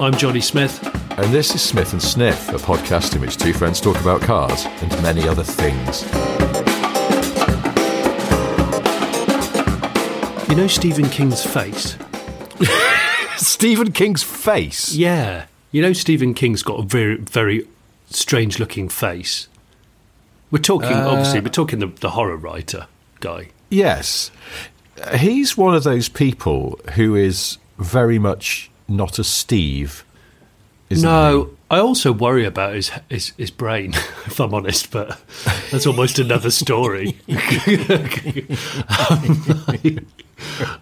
I'm Jonny Smith. and this is Smith and Sniff, a podcast in which two friends talk about cars and many other things. You know Stephen King's face? Stephen King's face. Yeah. You know Stephen King's got a very, very strange looking face. We're talking, uh, obviously, we're talking the, the horror writer guy. Yes. He's one of those people who is very much not a Steve. No, I also worry about his, his his brain, if I'm honest, but that's almost another story. Um,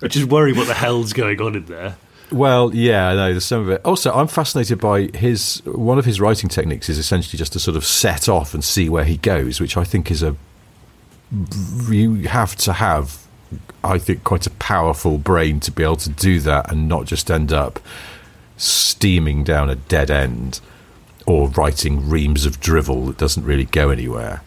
I just worry what the hell's going on in there. Well, yeah, I know. There's some of it. Also, I'm fascinated by his one of his writing techniques is essentially just to sort of set off and see where he goes, which I think is a you have to have, I think, quite a powerful brain to be able to do that and not just end up steaming down a dead end or writing reams of drivel that doesn't really go anywhere.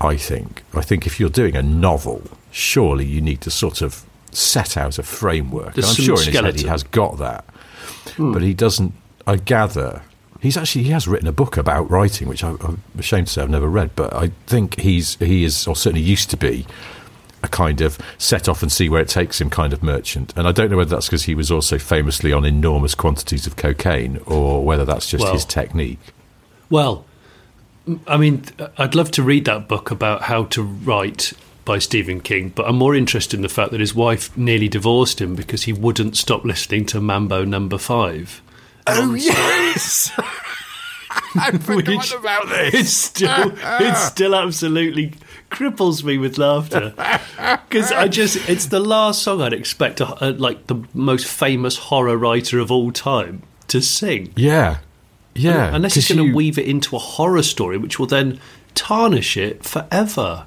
I think. I think if you're doing a novel, surely you need to sort of set out a framework. And I'm some sure in his head he has got that, hmm. but he doesn't. I gather he's actually he has written a book about writing, which I, I'm ashamed to say I've never read, but I think he's he is or certainly used to be a kind of set off and see where it takes him kind of merchant. And I don't know whether that's because he was also famously on enormous quantities of cocaine or whether that's just Well- his technique. Well, I mean, I'd love to read that book about how to write by Stephen King, but I'm more interested in the fact that his wife nearly divorced him because he wouldn't stop listening to Mambo Number Five. Oh yes, I Which- about this. It still, it still absolutely cripples me with laughter because I just—it's the last song I'd expect a, a, like the most famous horror writer of all time to sing. Yeah, yeah. unless he's going to you- weave it into a horror story, which will then tarnish it forever.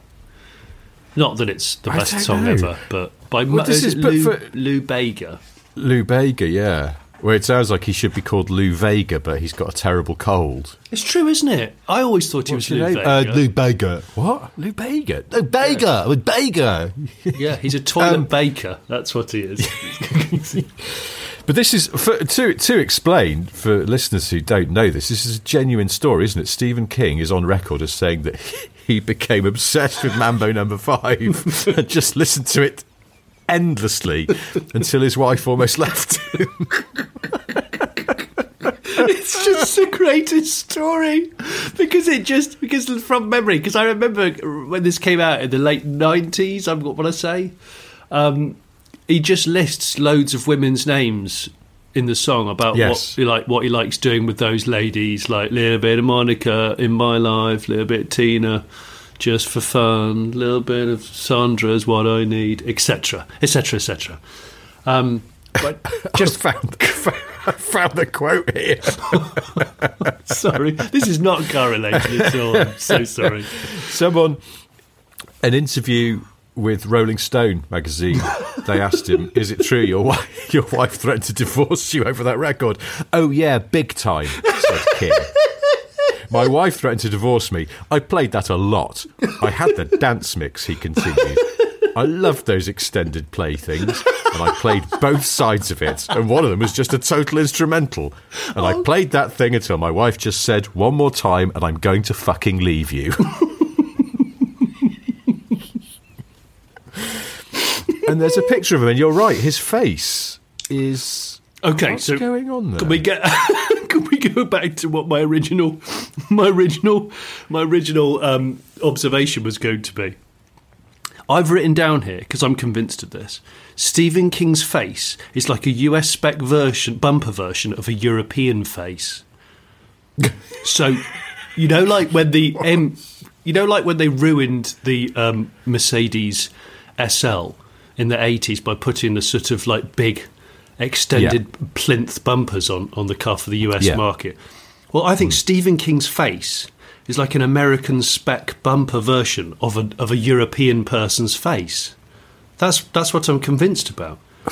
Not that it's the best song know. ever, but by Well, this is is- but Lou, for- Lou Bega. Lou Bega, yeah. Where it sounds like he should be called Lou Vega, but he's got a terrible cold. It's true, isn't it? I always thought he was Lou Vega. Uh, Lou Bega. What? Lou Bega? Lou Bega. With Bega. yeah, he's a toilet Um, baker. That's what he is. But this is for, to to explain for listeners who don't know this. This is a genuine story, isn't it? Stephen King is on record as saying that he became obsessed with Mambo Number Five and just listened to it endlessly until his wife almost left him. it's just the greatest story because it just because from memory because I remember when this came out in the late nineties. I'm what I say. Um, he just lists loads of women's names in the song about Yes. what he like what he likes doing with those ladies, like a little bit of Monica in my life, a little bit of Tina. Just for fun, a little bit of Sandra is what I need, etc., etc., etc. Um, but Just found I found the quote here. sorry, this is not correlated at all. I'm so sorry. Someone, an interview with Rolling Stone magazine, they asked him, "Is it true your wife, your wife threatened to divorce you over that record?" Oh yeah, big time," said King. My wife threatened to divorce me. I played that a lot. I had the dance mix, he continued. I loved those extended play things, and I played both sides of it, and one of them was just a total instrumental. And I oh. played that thing until my wife just said, one more time, and I'm going to fucking leave you. and there's a picture of him, and you're right, his face is. Okay, What's so going on there? Can we get? can we go back to what my original, my original, my original um, observation was going to be? I've written down here because I'm convinced of this. Stephen King's face is like a US spec version, bumper version of a European face. so, you know, like when the M, you know, like when they ruined the um, Mercedes SL in the 80s by putting the sort of like big extended plinth bumpers on, on the car for the US Yeah. market. Well, I think hmm. Stephen King's face is like an American spec bumper version of a, of a European person's face. That's, that's what I'm convinced about.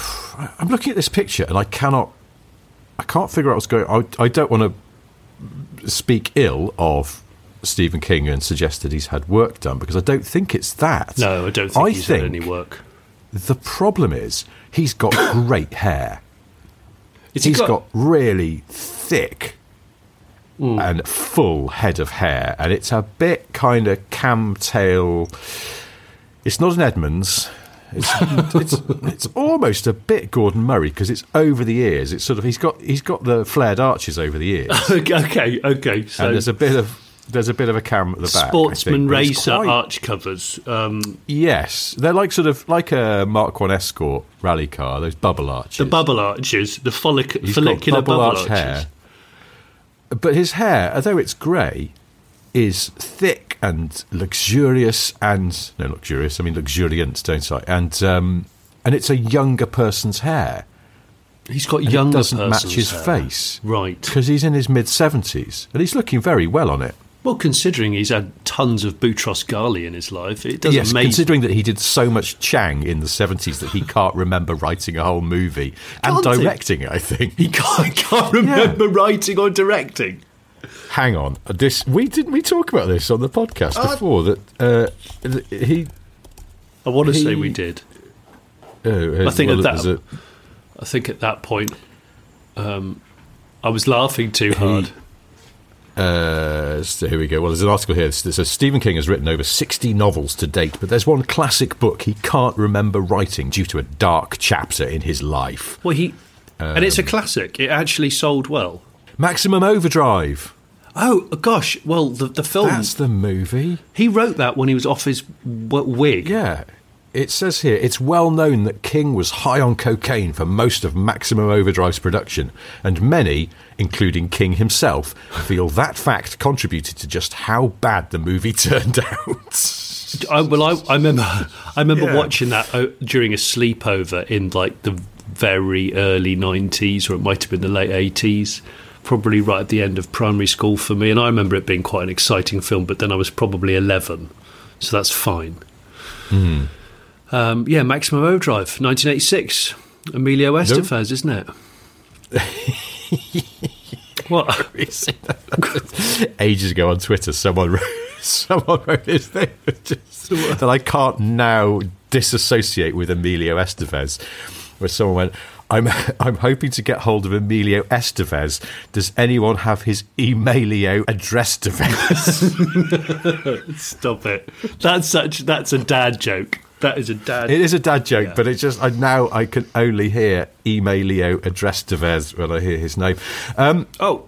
I'm looking at this picture and I cannot, I can't figure out what's going. on. I, I don't want to speak ill of Stephen King and suggest that he's had work done because I don't think it's that. No, I don't think I he's think had any work. The problem is he's got great hair. Is he He's got, really thick hmm. and full head of hair, and it's a bit kind of Kamm tail. It's not an Edmonds. It's, it's it's almost a bit Gordon Murray because it's over the ears. It's sort of he's got he's got the flared arches over the ears, okay, okay, okay. So and there's a bit of there's a bit of a Kamm at the back. Sportsman think, racer quite- arch covers. Um, Yes, they're like sort of like a Mark One Escort rally car. Those bubble arches. the bubble arches, the follic- He's follicular got bubble, bubble, arch arches. hair. But his hair, although it's grey, is thick and luxurious and no luxurious. I mean luxuriant, don't I? And um, and it's a younger person's hair. He's got And younger it doesn't match his hair. face, Right. Because he's in his mid seventies and he's looking very well on it. Well, considering he's had tons of Boutros Ghali in his life, it doesn't yes, make considering that he did so much Chang in the seventies that he can't remember writing a whole movie and Can't he? directing it. I think. he can't, can't remember writing or directing. Hang on, this we didn't we talk about this on the podcast Uh, before that uh, th- he. I want to say we did. Uh, I think well, at that- a- I think at that point, um, I was laughing too hard. Uh, so here we go. Well, there's an article here that says Stephen King has written over 60 novels to date, but there's one classic book he can't remember writing due to a dark chapter in his life. Well, he and it's a Um, classic. It actually sold well. Maximum Overdrive. Oh gosh! Well, the the film That's the movie. he wrote that when he was off his w- wig. Yeah. It says here it's well known that King was high on cocaine for most of Maximum Overdrive's production, and many, including King himself, feel that fact contributed to just how bad the movie turned out. I, well, I, I remember, I remember Yeah. watching that uh, during a sleepover in like the very early '90s, or it might have been the late '80s, probably right at the end of primary school for me. And I remember it being quite an exciting film. But then I was probably 11, so that's fine. Hmm. Um, yeah, Maximum Overdrive, 1986. Emilio Estevez, isn't it? what? ages ago on Twitter, someone wrote, someone wrote this thing just, that I can't now disassociate with Emilio Estevez, where someone went, I'm, I'm hoping to get hold of Emilio Estevez. Does anyone have his emailio address Estevez? Stop it. That's such. That's a dad joke. That is a dad. it is a dad joke, Yeah. but it's just I now I can only hear address Estevez when I hear his name. Um, oh,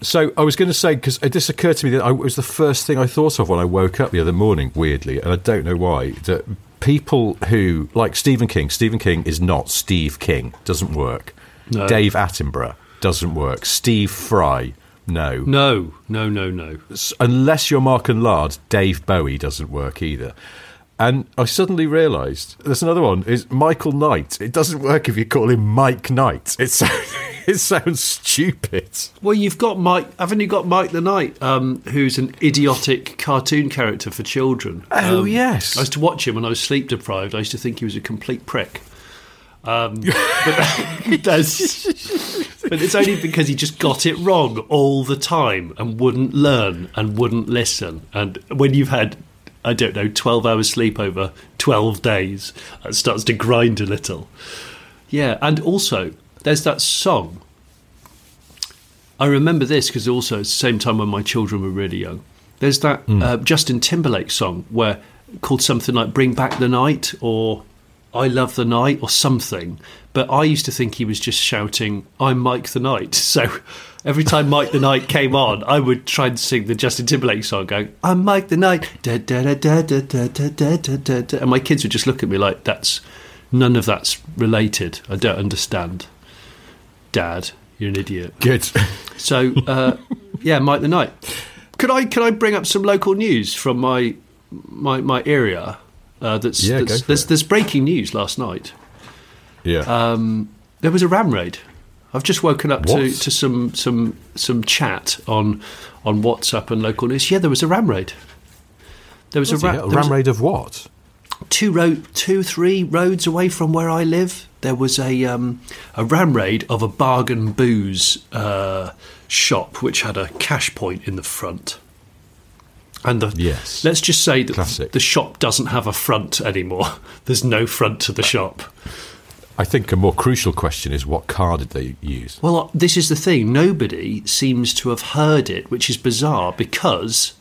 So I was going to say because this occurred to me that I, it was the first thing I thought of when I woke up the other morning. Weirdly, and I don't know why. That people who like Stephen King. Stephen King is not Steve King. Doesn't work. No. Dave Attenborough doesn't work. Steve Fry. No. no, no, no, no. Unless you're Mark and Lard, Dave Bowie doesn't work either. And I suddenly realised there's another one. Is Michael Knight? It doesn't work if you call him Mike Knight. It sounds, it sounds stupid. Well, you've got Mike. Haven't you got Mike the Knight, um, who's an idiotic cartoon character for children? Oh, Um, yes. I used to watch him when I was sleep deprived. I used to think he was a complete prick. Um, but but it's only because he just got it wrong all the time and wouldn't learn and wouldn't listen. And when you've had, I don't know, twelve hours sleep over twelve days, it starts to grind a little. Yeah, and also there's that song. I remember this because also it's the same time when my children were really young. There's that uh, Justin Timberlake song where called something like "Bring Back the Night" or "I Love the Night" or something. But I used to think he was just shouting "I'm Mike the Night." So every time Mike the Knight came on, I would try and sing the Justin Timberlake song, going "I'm Mike the Night," da, da, da, da, da, da, da, da, da, da, da. and my kids would just look at me like that's none of that's related. I don't understand. Dad, you're an idiot. Good. So uh, yeah, Mike the Knight. Could I could I bring up some local news from my my my area? Uh, that's, Yeah, that's there's, there's breaking news last night. Yeah. Um, there was a ram raid. I've just woken up to, What? to some some some chat on on WhatsApp and local news. Yeah, there was a ram raid. There was Bloody a, ra- there ram raid of what? two road two three roads away from where I live. There was a um, a ram raid of a bargain booze uh, shop which had a cash point in the front. And the, Yes. let's just say that Classic. the shop doesn't have a front anymore. There's no front to the shop. I think a more crucial question is what car did they use? Well, uh, this is the thing. Nobody seems to have heard it, which is bizarre because,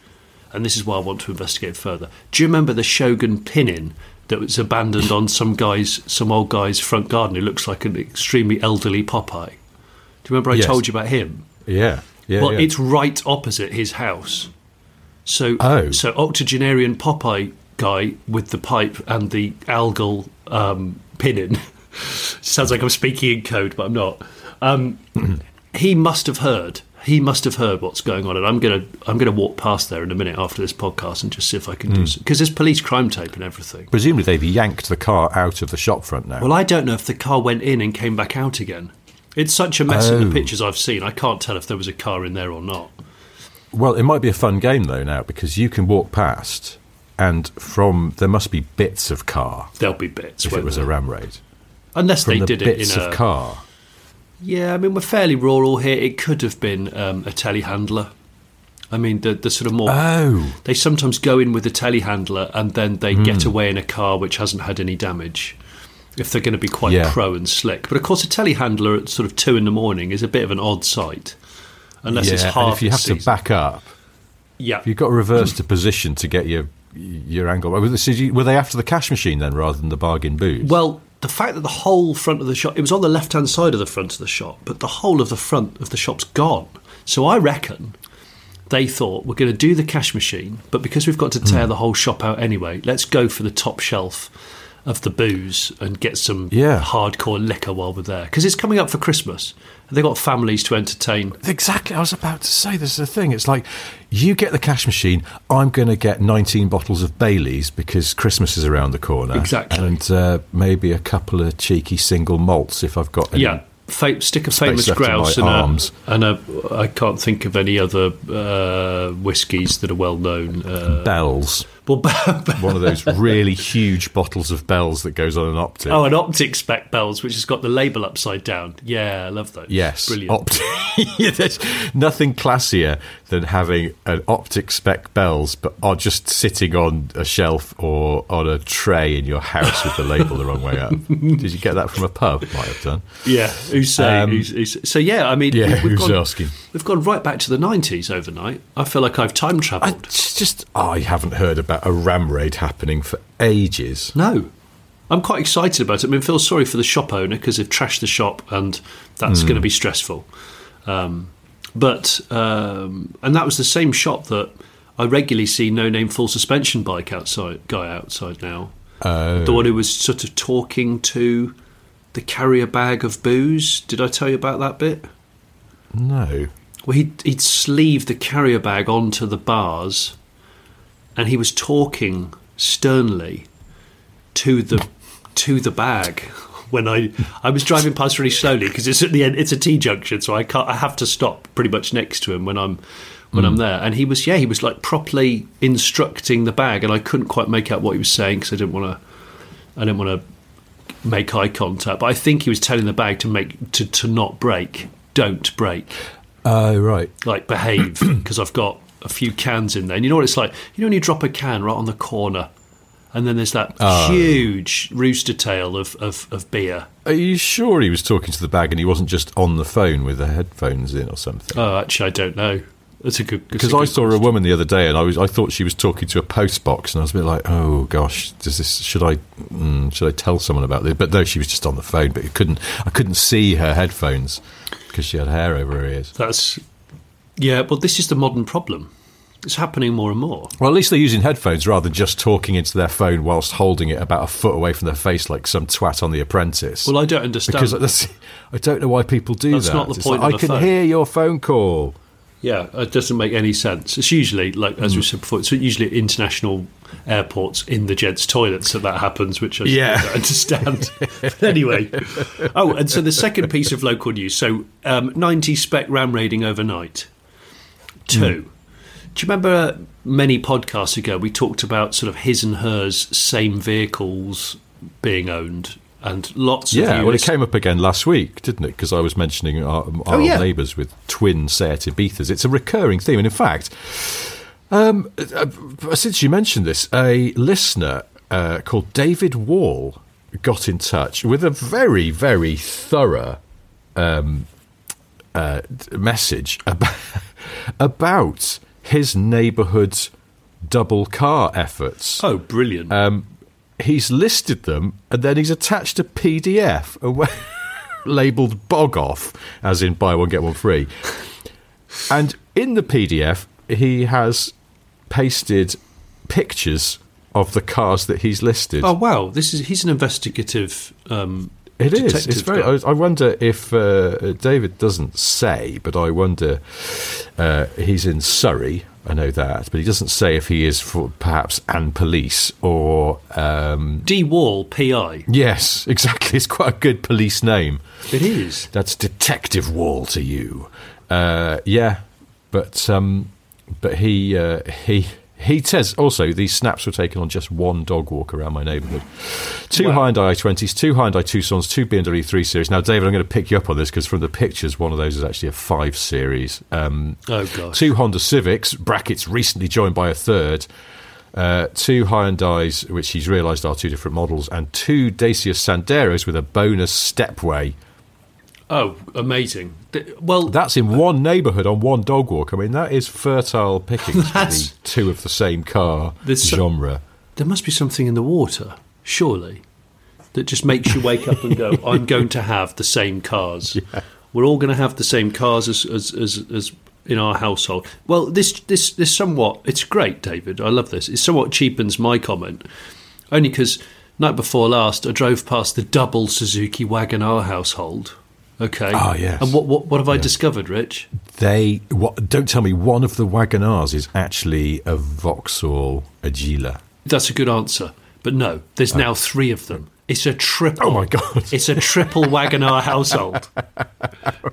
and this is why I want to investigate further. Do you remember the Shogun Pinin that was abandoned on some guy's, some old guy's front garden who looks like an extremely elderly Popeye? Do you remember I Yes. told you about him? Yeah. Yeah. well, yeah. it's right opposite his house. So, Oh. so octogenarian Popeye guy with the pipe and the algal um, Pinin. Sounds like I'm speaking in code, but I'm not. Um, he must have heard. He must have heard what's going on, and I'm gonna I'm gonna walk past there in a minute after this podcast and just see if I can do do because there's police crime tape and everything. Presumably they've yanked the car out of the shop front now. Well, I don't know if the car went in and came back out again. It's such a mess in Oh. the pictures I've seen. I can't tell if there was a car in there or not. Well, it might be a fun game though now because you can walk past, and from there must be bits of car There'll be bits. if it was there? a ram raid. Unless they the did it in a car. Yeah, I mean we're fairly rural here. It could have been um, a telehandler. I mean the the sort of more. Oh, they sometimes go in with a telehandler and then they Hmm. get away in a car which hasn't had any damage. If they're going to be quite Yeah. pro and slick, but of course a telehandler at sort of two in the morning is a bit of an odd sight, unless yeah. it's half. if you have to back up, yeah, if you've got to reverse to position to get your your angle. Were they- after the cash machine then, rather than the bargain booze? Well, the fact that the whole front of the shop, it was on the left hand side of the front of the shop, but the whole of the front of the shop's gone. So I reckon they thought we're going to do the cash machine, but because we've got to tear hmm. the whole shop out anyway, let's go for the top shelf of the booze and get some Yeah. hardcore liquor while we're there. Because it's coming up for Christmas. And they've got families to entertain. Exactly. I was about to say this is the thing. It's like you get the cash machine. I'm going to get 19 bottles of Bailey's because Christmas is around the corner. Exactly. And uh, maybe a couple of cheeky single malts if I've got any. Yeah. Fa- stick a famous grouse and arms. a, and a. I can't think of any other uh, whiskies that are well known. Uh, Bells. Well, One of those really huge bottles of bells that goes on an optic. Oh, an optic spec bells, which has got the label upside down. Yeah, I love those. Yes, brilliant. Opt- there's nothing classier than having an optic spec bells, but are just sitting on a shelf or on a tray in your house with the label the wrong way up. Did you get that from a pub? Might have done. yeah, who's saying? Um, who's, who's, so yeah, I mean, Yeah, we've who's gone, asking? We've gone right back to the nineties overnight. I feel like I've time travelled. just I haven't heard about a ram raid happening for ages. No, I'm quite excited about it. I mean, feel sorry for the shop owner because they've trashed the shop, and that's Hmm. going to be stressful. Um, but um, and that was the same shop that I regularly see no name full suspension bike outside guy outside now. Oh. The one who was sort of talking to the carrier bag of booze. Did I tell you about that bit? No. Well, he'd, he'd sleeved the carrier bag onto the bars and he was talking sternly to the to the bag when I I was driving past really slowly because it's at the end it's a T junction so I can't I have to stop pretty much next to him when I'm when I'm hmm. there and he was yeah he was like properly instructing the bag and I couldn't quite make out what he was saying because I didn't want to I didn't want to make eye contact but I think he was telling the bag to make to, to not break don't break Oh right. like behave because I've got a few cans in there. And you know what it's like? You know when you drop a can right on the corner, and then there's that huge rooster tail of, of, of beer. Are you sure he was talking to the bag and he wasn't just on the phone with the headphones in or something? Oh, actually, I don't know. That's a good Because I saw a woman the other day, and I was I thought she was talking to a post box, and I was a bit like, oh gosh, does this should I mm, should I tell someone about this? But no, she was just on the phone, but you couldn't I couldn't see her headphones because she had hair over her ears. That's yeah. Well, this is the modern problem. It's happening more and more. Well, at least they're using headphones rather than just talking into their phone whilst holding it about a foot away from their face, like some twat on The Apprentice. Well, I don't understand. because that's, I don't know why people do That's that. not the point like, I can phone." hear your phone call. Yeah, it doesn't make any sense. It's usually like as Hmm. we said before. It's usually international airports in the gents' toilets that that happens, which I Yeah. don't understand. but anyway, oh, and so the second piece of local news: so um, ninety spec ram raiding overnight. Two. Do you remember many podcasts ago we talked about sort of his and hers same vehicles being owned and lots of Yeah, you well, it came up again last week, didn't it? Because I was mentioning our, our Oh, yeah. neighbours with twin Seat Ibithas. It's a recurring theme. And in fact, um, uh, since you mentioned this, a listener uh, called David Wall got in touch with a very, very thorough um, uh, message about, about his neighbourhood double car efforts Oh, brilliant! um, he's listed them and then he's attached a PDF labeled bog off, as in buy one, get one free. And in the PDF, he has pasted pictures of the cars that he's listed. oh wow, this is he's an investigative. Um, It is. It's very. I, I wonder if uh, David doesn't say, but I wonder. Uh, he's in Surrey. I know that, but he doesn't say if he is for perhaps and police or. Um, D Wall PI. yes, exactly. It's quite a good police name. It is. That's Detective Wall to you. Uh, yeah, but um, but he uh, he. He says also these snaps were taken on just one dog walk around my neighbourhood. Two Wow. Hyundai i20s, two Hyundai Tucsons, two BMW 3 Series. Now, David, I'm going to pick you up on this because from the pictures, one of those is actually a 5 Series. Um, Oh gosh. two Honda Civics, brackets recently joined by a third, uh, two Hyundais, which he's realised are two different models, and two Dacia Sanderos with a bonus stepway. Oh, amazing. Well, That's in one neighbourhood on one dog walk. I mean, that is fertile pickings for That's- the two of the same car so- genre. there must be something in the water, surely, that just makes you wake up and go, "I'm going to have the same cars. We're all going to have the same cars as as, as as in our household." Well, this this this somewhat it's great, David. I love this. It somewhat cheapens my comment, only because night before last I drove past the double Suzuki Wagon R household. Okay. Ah, yes. And what what what have I discovered, Rich? They what, don't tell me one of the Wagon Rs is actually a Vauxhall Agila. That's a good answer. But no, there's now three of them. It's a triple. Oh, my God. It's a triple Wagon R household.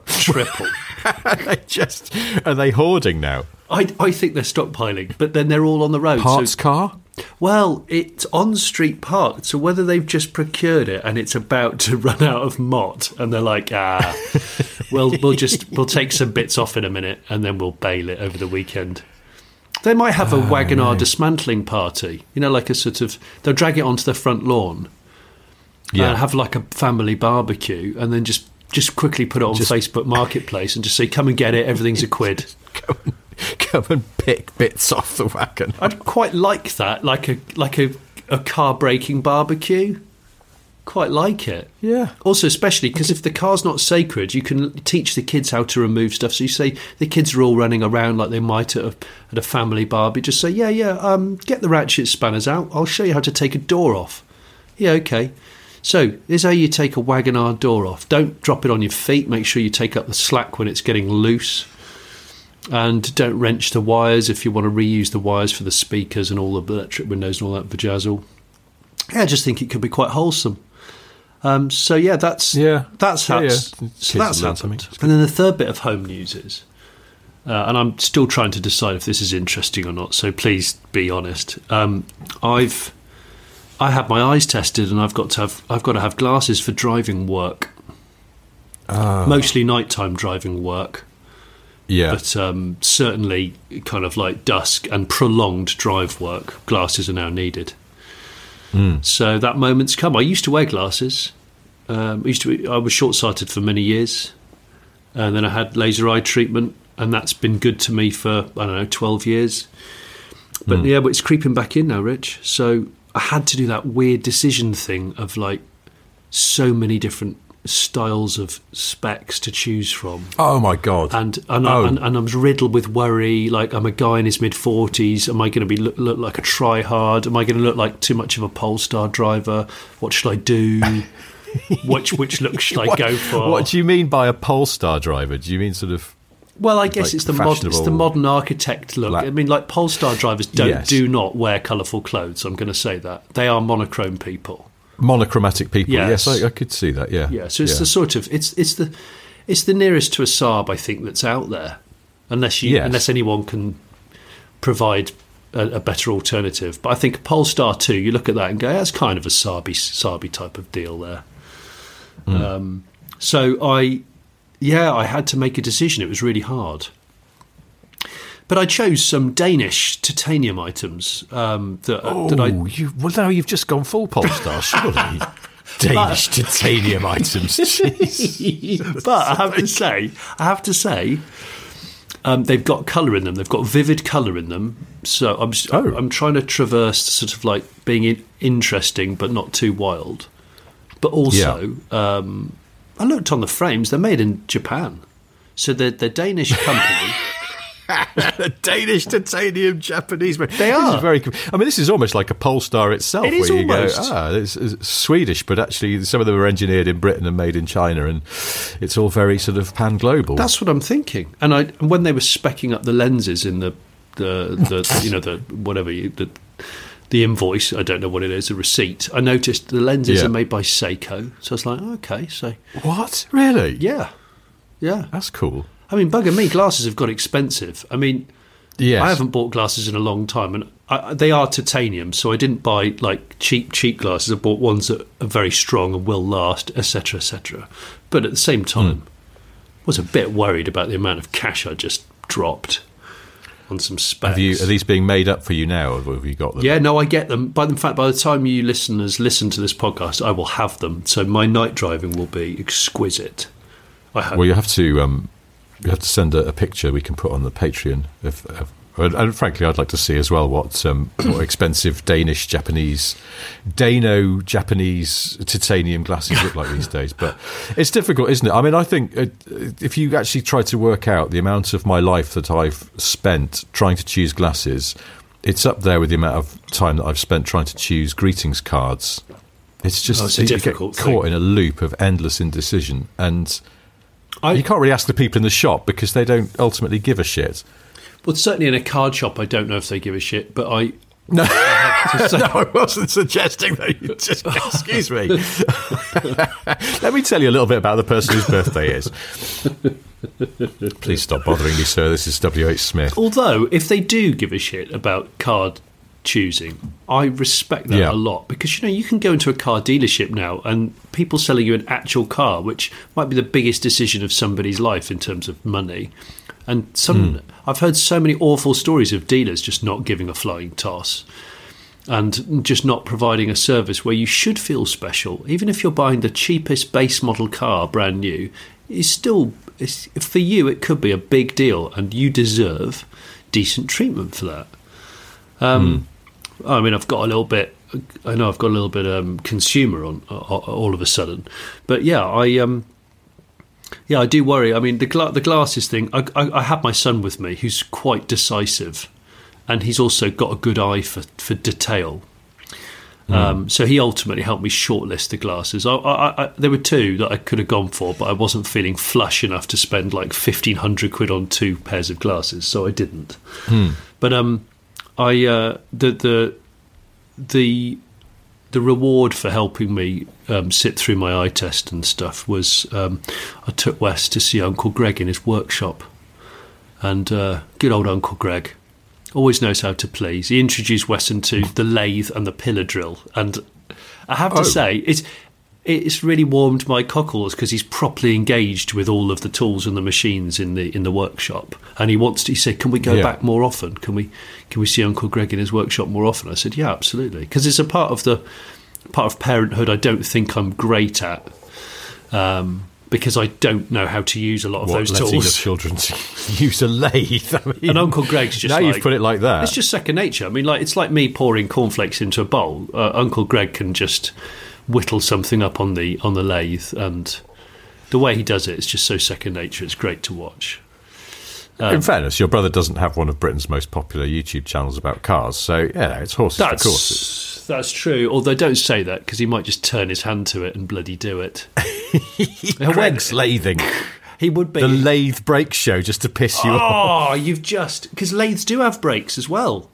triple. they just are they hoarding now? I, I think they're stockpiling, but then they're all on the road. Parts So, car? well, it's on street parked. So whether they've just procured it and it's about to run out of MOT, and they're like, ah, well, we'll just we'll take some bits off in a minute, and then we'll bail it over the weekend. They might have a Wagon R dismantling party. You know, like a sort of they'll drag it onto the front lawn. Yeah. uh, have like a family barbecue and then just just quickly put it on Just- Facebook Marketplace and just say, "Come and get it. Everything's a quid." Come and, come and pick bits off the wagon. I'd quite like that, like a like a, a car breaking barbecue. Quite like it. Yeah. Also, especially because if the car's not sacred, you can teach the kids how to remove stuff. So you say the kids are all running around like they might at a, at a family barbie. Just say, "Yeah, yeah, um, get the ratchet spanners out. I'll show you how to take a door off." Yeah, okay. So here's how you take a Wagon R door off. Don't drop it on your feet. Make sure you take up the slack when it's getting loose. And don't wrench the wires if you want to reuse the wires for the speakers and all the electric windows and all that vajazzle. Yeah, I just think it could be quite wholesome. Um, so yeah, that's Yeah. that's Yeah, how yeah. so that's happened. And then the third bit of home news is, uh, and I'm still trying to decide if this is interesting or not. So please be honest. Um, I've I had my eyes tested, and I've got to have I've got to have glasses for driving work. Ah. Mostly nighttime driving work, Yeah. but um, certainly kind of like dusk and prolonged drive work. Glasses are now needed. So that moment's come. I used to wear glasses. Um, I used to. I was short sighted for many years, and then I had laser eye treatment, and that's been good to me for I don't know twelve years. But yeah, but it's creeping back in now, Rich. So I had to do that weird decision thing of like so many different styles of specs to choose from oh my god. and and, Oh. I, and and I'm riddled with worry. Like I'm a guy in his mid forties. Am I going to be look, look like a try hard? Am I going to look like too much of a Polestar driver? What should I do? which which look should I what, go for? what do you mean by a Polestar driver? Do you mean sort of Well, I guess like it's the mod, it's the modern architect look. black- I mean, like Polestar drivers don't Yes. do not wear colourful clothes. I'm going to say that they are monochrome people. monochromatic people. Yes. Yes, I, I could see that. Yeah, Yeah, so it's the sort of it's it's the it's the nearest to a Saab I think that's out there, unless you Yes. unless anyone can provide a, a better alternative. But I think Polestar two, you look at that and go, that's kind of a Saaby Saaby type of deal there. Um, so I, yeah, I had to make a decision. It was really hard. But I chose some Danish titanium items um, that, Oh, that I you, well, now you've just gone full Polestar, surely. Danish titanium items. Jeez. but I have to say, I have to say, um, they've got colour in them. They've got vivid colour in them. So I'm Oh. I'm trying to traverse sort of like being in, interesting but not too wild. But also, um, I looked on the frames. They're made in Japan, so they're they're Danish company. Danish titanium Japanese. They are. very. I mean, this is almost like a Polestar itself. It is where you almost. Go, ah, it's, it's Swedish, but actually some of them are engineered in Britain and made in China, and it's all very sort of pan global. That's what I'm thinking. And I when they were specking up the lenses in the the, the you know the whatever you, the the invoice, I don't know what it is, a receipt. I noticed the lenses Yeah. are made by Seiko, so I was like, okay, so what really? yeah, yeah. that's cool. I mean, bugger me, glasses have got expensive. I mean, Yes, I haven't bought glasses in a long time, and I, they are titanium, so I didn't buy like cheap cheap glasses. I bought ones that are very strong and will last, etc., etc. But at the same time, hmm. was a bit worried about the amount of cash I just dropped on some specs. You, are these being made up for you now, or have you got them? yeah, no, I get them. But in fact, by the time you listeners listen to this podcast, I will have them. So my night driving will be exquisite. I hope. Well, you have to um, you have to send a, a picture we can put on the Patreon. If, of and, frankly, I'd like to see as well what um, what expensive Danish, Japanese, Dano Japanese titanium glasses look like these days. But it's difficult, isn't it? I mean, I think uh, if you actually try to work out the amount of my life that I've spent trying to choose glasses, it's up there with the amount of time that I've spent trying to choose greetings cards. It's just Oh, it's you get caught thing. in a loop of endless indecision and. I- you can't really ask the people in the shop because they don't ultimately give a shit. Well, certainly in a card shop, I don't know if they give a shit, but I. No, no, I wasn't suggesting that. You just excuse me. Let me tell you a little bit about the person whose birthday is. Please stop bothering me, sir. This is W. H. Smith. Although, if they do give a shit about card choosing, I respect that Yeah. a lot because you know you can go into a car dealership now and people selling you an actual car, which might be the biggest decision of somebody's life in terms of money. And some, hmm. I've heard so many awful stories of dealers just not giving a flying toss and just not providing a service where you should feel special, even if you're buying the cheapest base model car, brand new, is still it's, for you. It could be a big deal, and you deserve decent treatment for that. Um, I mean, I've got a little bit. I know I've got a little bit um, consumer on uh, all of a sudden, but yeah, I um, yeah, I do worry. I mean, the gla- the glasses thing. I, I, I have my son with me, who's quite decisive, and he's also got a good eye for for detail. Um, so he ultimately helped me shortlist the glasses. I, I, I, there were two that I could have gone for, but I wasn't feeling flush enough to spend like fifteen hundred quid on two pairs of glasses, so I didn't. But um, I uh, the the the the reward for helping me um, sit through my eye test and stuff was um, I took Wes to see Uncle Greg in his workshop, and uh, good old Uncle Greg always knows how to please. He introduced Wesson to the lathe and the pillar drill, and I have to Oh. say it's it's really warmed my cockles because he's properly engaged with all of the tools and the machines in the in the workshop, and he wants to. He said, "Can we go Yeah. back more often? Can we can we see Uncle Greg in his workshop more often?" I said, "Yeah, absolutely," because it's a part of the part of parenthood I don't think I'm great at. Um, because I don't know how to use a lot of What, those letting your tools. children use a lathe? I mean, And Uncle Greg's just now like, you've put it like that. It's just second nature. I mean, like it's like me pouring cornflakes into a bowl. Uh, Uncle Greg can just whittle something up on the on the lathe, and the way he does it is just so second nature. It's great to watch. Um, In fairness, your brother doesn't have one of Britain's most popular YouTube channels about cars, so yeah, it's horses for courses. That's that's true. Although don't say that because he might just turn his hand to it and bloody do it. Greg's lathing. He would be. The lathe brake show just to piss you ah, off. oh, you've just because lathes do have brakes as well.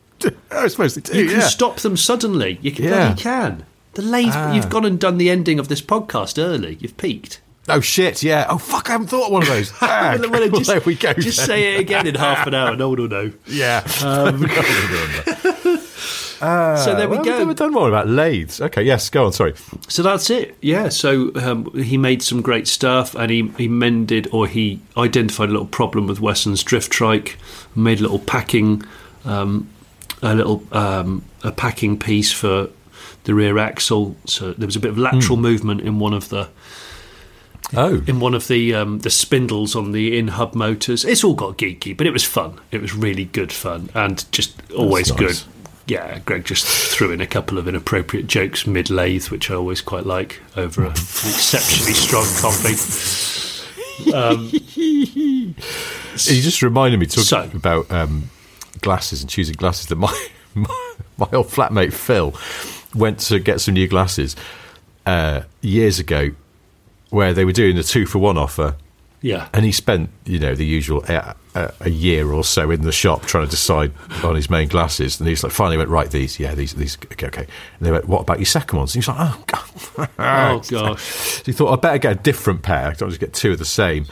I suppose they do. You can yeah. stop them suddenly. You can. Yeah. You can. The lathe. Ah. You've gone and done the ending of this podcast early. You've peaked. Oh shit! Yeah. Oh fuck! I haven't thought of one of those. Ah, Well, well, well, just, there we go. Just then. say it again in half an hour. No one will know. Yeah. so there we Well, We've never done one about lathes. Okay. Yes. Go on. Sorry. So that's it. Yeah. So um, he made some great stuff, and he, he mended or he identified a little problem with Wesson's drift trike, made a little packing, um, a little um, a packing piece for the rear axle. So there was a bit of lateral movement in one of the Oh. in one of the um, the spindles on the in hub motors. It's all got geeky, but it was fun. It was really good fun and just always nice. good. Yeah, Greg just threw in a couple of inappropriate jokes mid lathe, which I always quite like over a, an exceptionally strong coffee. You just reminded me talking So- about um, glasses and choosing glasses that my, my my old flatmate Phil went to get some new glasses uh, years ago, where they were doing a two for one offer, Yeah, and he spent you know the usual uh, a year or so in the shop trying to decide on his main glasses, and he's like finally went right these yeah these these okay okay, and they went what about your second ones? And he was like oh god, Oh, gosh. So he thought I better get a different pair. I don't just get two of the same,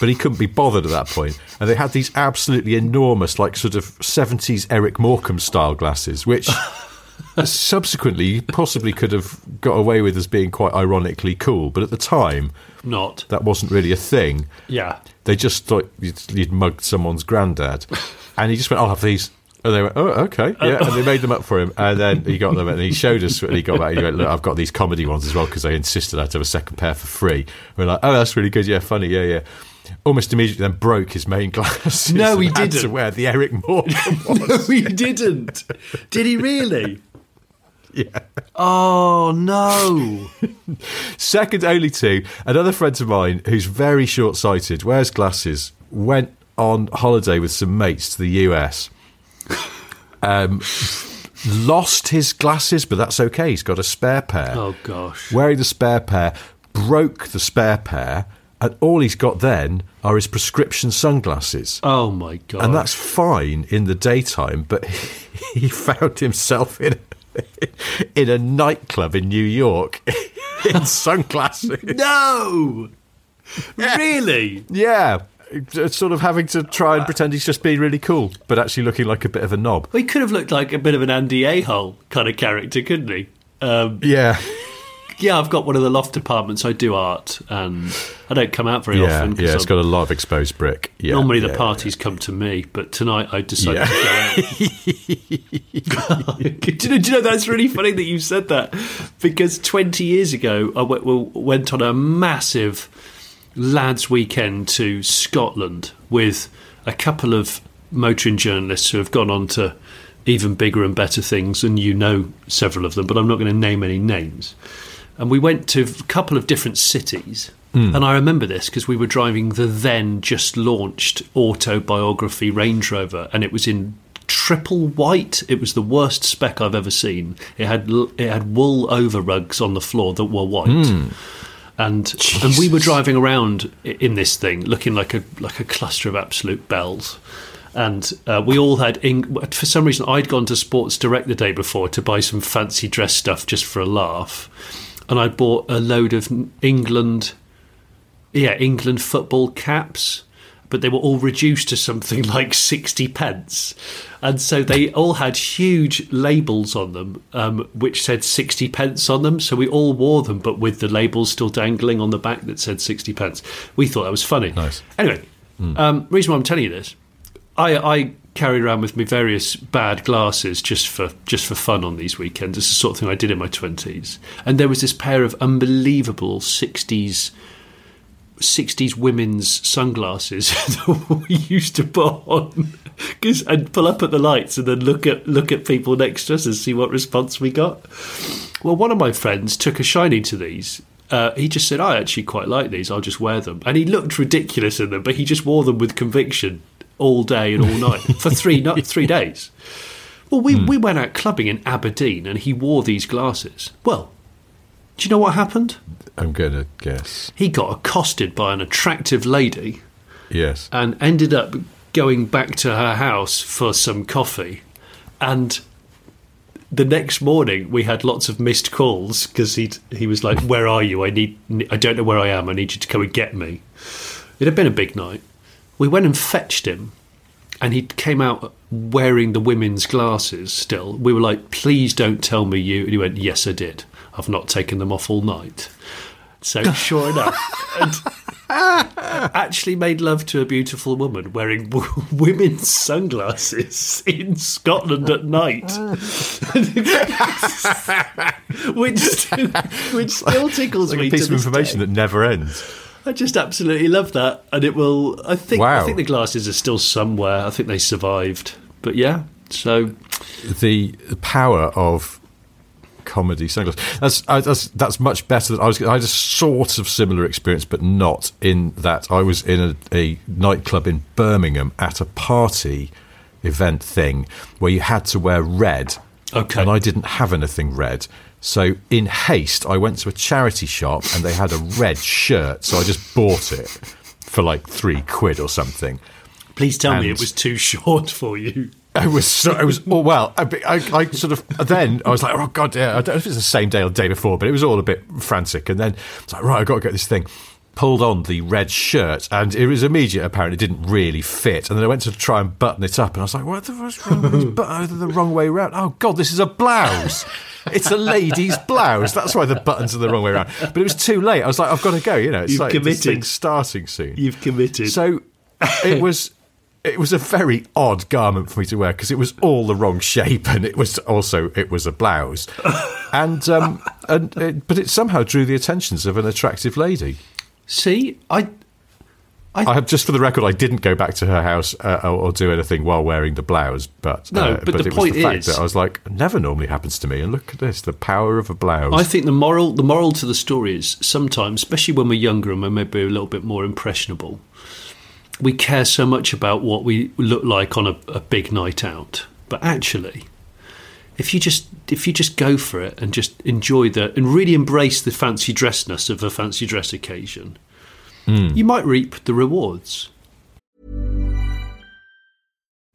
but he couldn't be bothered at that point. and they had these absolutely enormous like sort of seventies Eric Morecambe style glasses, which. subsequently, you possibly could have got away with as being quite ironically cool, but at the time, not. that wasn't really a thing. Yeah, They just thought you'd, you'd mugged someone's granddad. And he just went, I'll have these. And they went, oh, okay. Uh, yeah. And they made them up for him. And then he got them and he showed us he got back. He went, look, I've got these comedy ones as well because they insisted I'd have a second pair for free. we're like, oh, that's really good. Yeah, funny. Yeah, yeah. Almost immediately then broke his main glasses. No, he and had to didn't. wear the Eric ones. no, he didn't. Did he really? yeah. Oh no! Second only to another friend of mine who's very short sighted, wears glasses, went on holiday with some mates to the US. Um, lost his glasses, but that's okay. He's got a spare pair. Oh gosh! Wearing the spare pair, broke the spare pair, and all he's got then are his prescription sunglasses. Oh my god! And that's fine in the daytime, but he found himself in in a nightclub in New York in sunglasses. no. Really? Yeah, sort of having to try and pretend he's just being really cool, but actually looking like a bit of a knob. Well, he could have looked like a bit of an Andy Warhol kind of character, couldn't he? Um, Yeah, yeah, I've got one of the loft apartments. I do art, and I don't come out very yeah, often. yeah. It's I'm- got a lot of exposed brick. Yeah, normally the yeah, parties come to me, but tonight I decided to go out. do, you know, do you know that's really funny that you said that because 20 years ago I went on a massive lads' weekend to Scotland with a couple of motoring journalists who have gone on to even bigger and better things, and you know several of them, but I'm not going to name any names. And we went to a couple of different cities. And I remember this because we were driving the then just launched autobiography Range Rover, and it was in triple white. It was the worst spec I've ever seen. It had it had wool over rugs on the floor that were white and and we were driving around in this thing looking like a like a cluster of absolute bells and uh, we all had Eng- for some reason I'd gone to Sports Direct the day before to buy some fancy dress stuff just for a laugh and I bought a load of England yeah England football caps but they were all reduced to something like 60 pence. And so they all had huge labels on them, um, which said 60 pence on them. So we all wore them, but with the labels still dangling on the back that said 60 pence. We thought that was funny. Nice. Anyway, um, reason why I'm telling you this, I, I carried around with me various bad glasses just for just for fun on these weekends. It's the sort of thing I did in my 20s. And there was this pair of unbelievable 60s 60s women's sunglasses that we used to put on 'Cause- and pull up at the lights and then look at look at people next to us and see what response we got. Well, one of my friends took a shiny to these. Uh, he just said, "I actually quite like these. I'll just wear them." And he looked ridiculous in them, but he just wore them with conviction all day and all night for three no, three days. Well, we hmm. we went out clubbing in Aberdeen, and he wore these glasses. Well, Do you know what happened? I'm going to guess. He got accosted by an attractive lady Yes. and ended up going back to her house for some coffee. And the next morning, we had lots of missed calls because he he was like, "Where are you? I need. I don't know where I am. I need you to come and get me." It had been a big night. We went and fetched him, and he came out wearing the women's glasses. Still, we were like, "Please don't tell me you." And he went, "Yes, I did. I've not taken them off all night." So sure enough, and actually made love to a beautiful woman wearing w- women's sunglasses in Scotland at night, which still, which still tickles Like me. a piece to of this information day. that never ends. I just absolutely love that, and it will. I think. Wow. I think the glasses are still somewhere. I think they survived, but yeah. So the power of comedy sunglasses. That's, I, that's that's much better than I was. I had a sort of similar experience, but not in that I was in a, a nightclub in Birmingham at a party event thing where you had to wear red. Okay. And I didn't have anything red. So in haste, I went to a charity shop and they had a red shirt. So I just bought it for like three quid or something. please tell me it was too short for you. I was so, I was oh well I, I, I sort of then I was like oh god yeah I don't know if it's the same day or the day before but it was all a bit frantic and then it's like right I have got to get this thing pulled on the red shirt and it was immediate apparently it didn't really fit. And then I went to try and button it up and I was like what the what's wrong with this button? The wrong way around. Oh god this is a blouse. It's a lady's blouse. That's why the buttons are the wrong way around. But it was too late. I was like I've got to go you know? It's You've like this committed. thing's starting soon. You've committed. so it was it was a very odd garment for me to wear because it was all the wrong shape and it was also it was a blouse. And um and it, but it somehow drew the attentions of an attractive lady See, I I have just for the record I didn't go back to her house uh, or, or do anything while wearing the blouse but No, uh, but the it was point the fact is- that I was like never normally happens to me and look at this the power of a blouse I think the moral the moral to the story is sometimes, especially when we're younger and we're maybe a little bit more impressionable, we care so much about what we look like on a, a big night out. But actually, if you just if you just go for it and just enjoy the and really embrace the fancy dressness of a fancy dress occasion, hmm. you might reap the rewards.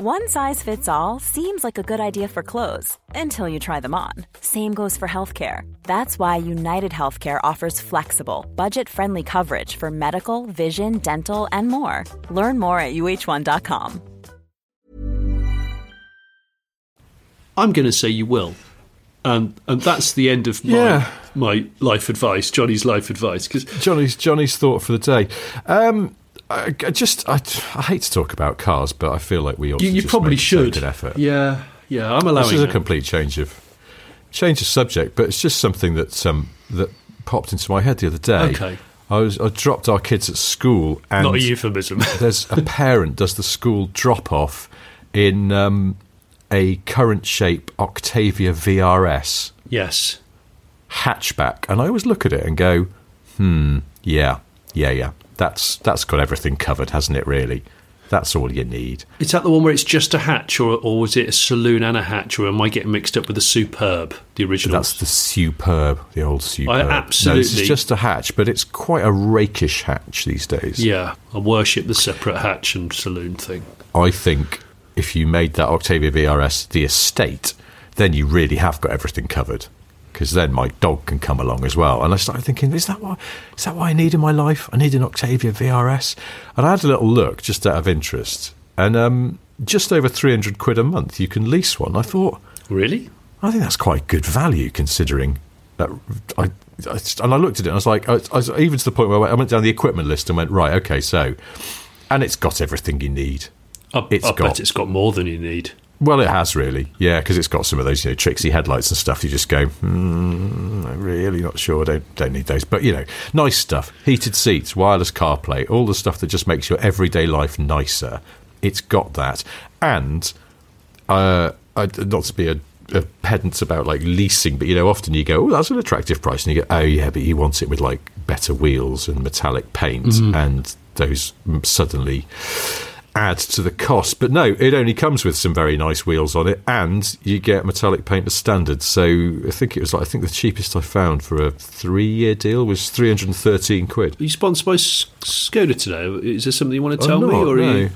One size fits all seems like a good idea for clothes until you try them on. Same goes for healthcare. That's why United Healthcare offers flexible, budget friendly coverage for medical, vision, dental, and more. Learn more at uh1.com. I'm going to say you will. Um, and that's the end of my, Yeah. my life advice, Jonny's life advice. Because Jonny's Jonny's thought for the day. Um, I, I just I, I hate to talk about cars, but I feel like we ought you, to you probably make should. an effort. Yeah, yeah, I'm allowing This is a complete change of change of subject, but it's just something that um, that popped into my head the other day. Okay. I was I dropped our kids at school, and Not a euphemism. there's a parent does the school drop off in um, a current shape Octavia VRS yes. hatchback, and I always look at it and go, hmm, yeah, yeah, yeah. That's that's got everything covered, hasn't it? Really, that's all you need. Is that the one where it's just a hatch, or, or was it a saloon and a hatch, or am I getting mixed up with the Superb, the original? That's the superb, the old superb. No, this absolutely- is just a hatch, but it's quite a rakish hatch these days. Yeah, I worship the separate hatch and saloon thing. I think if you made that Octavia VRS the estate, then you really have got everything covered. Because then my dog can come along as well. And I started thinking, is that what is that what I need in my life? I need an Octavia VRS. And I had a little look just out of interest, and um, just over three hundred quid a month you can lease one. I thought, Really? I think that's quite good value considering that. I, I just- and I looked at it and I was like, I, I was even to the point where I went, I went down the equipment list and went, right, okay, so, and it's got everything you need. I, It's I got- bet it's got more than you need. Well, it has really, yeah, because it's got some of those you know tricksy headlights and stuff. You just go, hmm, I'm really not sure. Don't don't need those, but you know, nice stuff. Heated seats, wireless CarPlay, all the stuff that just makes your everyday life nicer. It's got that, and uh, I, not to be a, a pedant about like leasing, but you know, often you go, oh, that's an attractive price, and you go, oh yeah, but he wants it with like better wheels and metallic paint, and those mm, suddenly add to the cost. But no, it only comes with some very nice wheels on it, and you get metallic paint as standard. So I think it was like I think the cheapest I found for a three-year deal was three hundred and thirteen quid. Are you sponsored by Skoda today? Is there something you want to tell I'm me, not, or are no. you?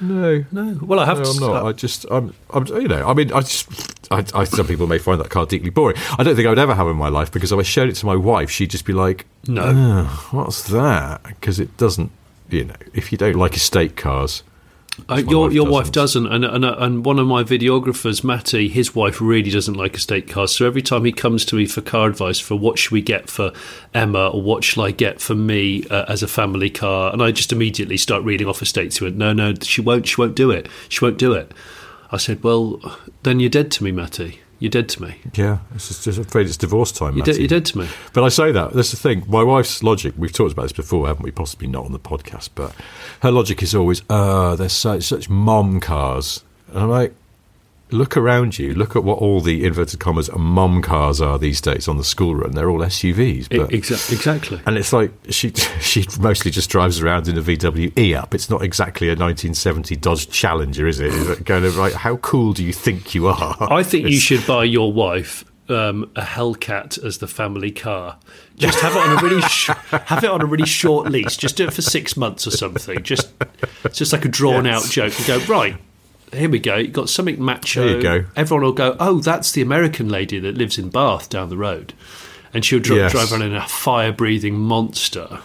No, No. Well, I have no, to. I'm not. Uh, I just, I'm, I'm, you know, I mean, I just, I, I, some people may find that car deeply boring. I don't think I would ever have in my life because if I showed it to my wife, she'd just be like, No. "Ugh, what's that? Because it doesn't, you know, if you don't like estate cars, Uh, your wife your wife doesn't. doesn't, and, and and one of my videographers, Matty, his wife really doesn't like estate cars. So every time he comes to me for car advice for what should we get for Emma or what shall I get for me uh, as a family car, and I just immediately start reading off estates to it. No, no, she won't. She won't do it. She won't do it. I said, well, then you're dead to me, Matty. You're dead to me. yeah, it's just, just afraid it's divorce time. You're, de- you're dead to me. But I say that that's the thing. My wife's logic. We've talked about this before, haven't we? Possibly not on the podcast, but her logic is always, "Uh, there's such such mom cars," and I'm like, look around you. Look at what all the inverted commas mom cars are these days on the school run. They're all SUVs. But, Exa- exactly. and it's like she she mostly just drives around in a VW E up. It's not exactly a 1970 Dodge Challenger, is it? Is it kind of like how cool do you think you are? I think you should buy your wife um, a Hellcat as the family car. Just have it on a really sh- have it on a really short lease. Just do it for six months or something. Just it's just like a drawn out joke. And go right. Here we go. You've got something macho. There you go. Everyone will go. Oh, that's the American lady that lives in Bath down the road, and she'll dri- Yes. drive around in a fire breathing monster.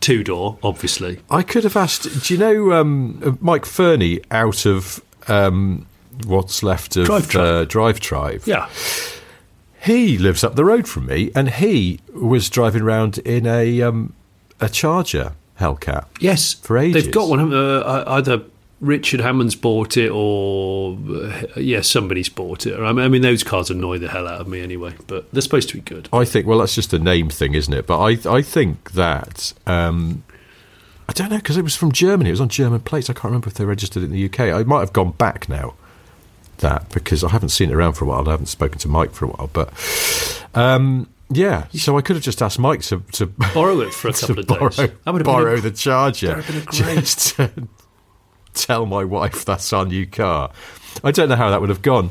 Two door, obviously. I could have asked. Do you know um, Mike Fernie out of um, what's left of Drive Tribe. Uh, Drive Tribe? Yeah. He lives up the road from me, and he was driving around in a um, a Charger Hellcat. Yes, For ages. They've got one. Uh, either Richard Hammond's bought it, or yes, yeah, somebody's bought it. I mean, those cars annoy the hell out of me anyway. But they're supposed to be good. I think. Well, that's just a name thing, isn't it? But I I think that. Um, I don't know because it was from Germany. It was on German plates. I can't remember if they registered it in the UK. I might have gone back now. That because I haven't seen it around for a while. I haven't spoken to Mike for a while. But um, yeah, so I could have just asked Mike to to Borrow it for a couple of borrow, days. That would have borrow been a- the charger. that would have been a great- Just to tell my wife that's our new car. I don't know how that would have gone.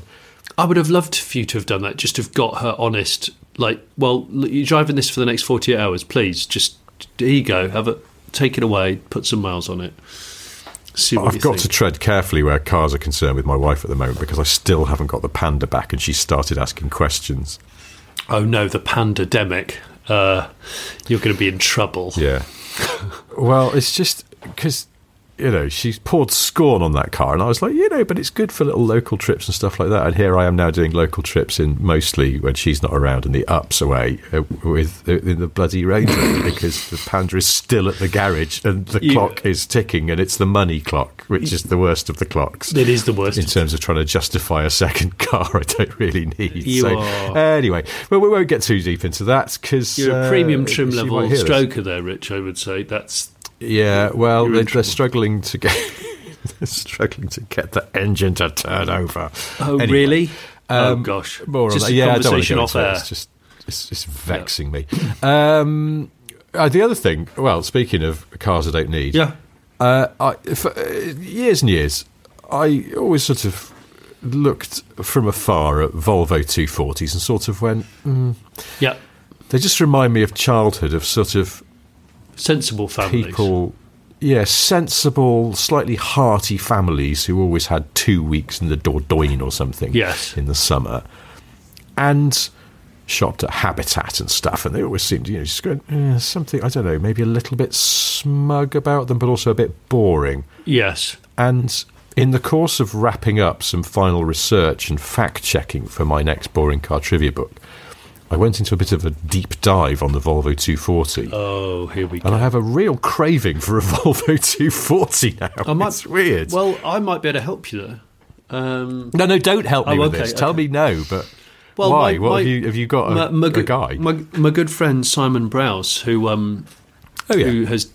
I would have loved for you to have done that. Just to have got her honest. Like, well, you're driving this for the next 48 hours. Please, just here you go. Have it. Take it away. Put some miles on it. See what I've got think. to tread carefully where cars are concerned with my wife at the moment because I still haven't got the Panda back and she started asking questions. oh no, the pandemic. Uh, you're going to be in trouble. Yeah. well, it's just because, you know, she's poured scorn on that car. And I was like, you know, but it's good for little local trips and stuff like that. And here I am now doing local trips in mostly when she's not around and the ups away uh, with uh, in the bloody Range because the Panda is still at the garage and the You- clock is ticking and it's the money clock, which is the worst of the clocks. It is the worst. in terms of trying to justify a second car I don't really need. You so, are- anyway, well, we won't get too deep into that because You're a premium trim level stroker there, Rich. I would say that's Yeah, well, they're, they're struggling to get they're struggling to get the engine to turn over. Oh, Anyway, really? oh, um, gosh. More on that. a Yeah, I don't want to go off it. It's just it's, it's vexing me. Um, uh, the other thing, well, speaking of cars I don't need, Yeah. uh, I, for uh, years and years, I always sort of looked from afar at Volvo 240s and sort of went, mm, Yeah. they just remind me of childhood, of sort of Sensible families. people, yeah, sensible, slightly hearty families who always had two weeks in the Dordogne or something Yes. in the summer, and shopped at Habitat and stuff, and they always seemed, you know, just going, eh, something, I don't know, maybe a little bit smug about them, but also a bit boring. Yes. And in the course of wrapping up some final research and fact checking for my next boring car trivia book, I went into a bit of a deep dive on the Volvo 240. Oh, here we go. And I have a real craving for a Volvo 240 now. I might- it's weird. Well, I might be able to help you there. Um, No, no, don't help me Oh, with okay, this. Tell me no, but Well, why? my- what my- have you have you got a, my, my a guy? My, my good friend Simon Browse, who um, Oh, yeah. who has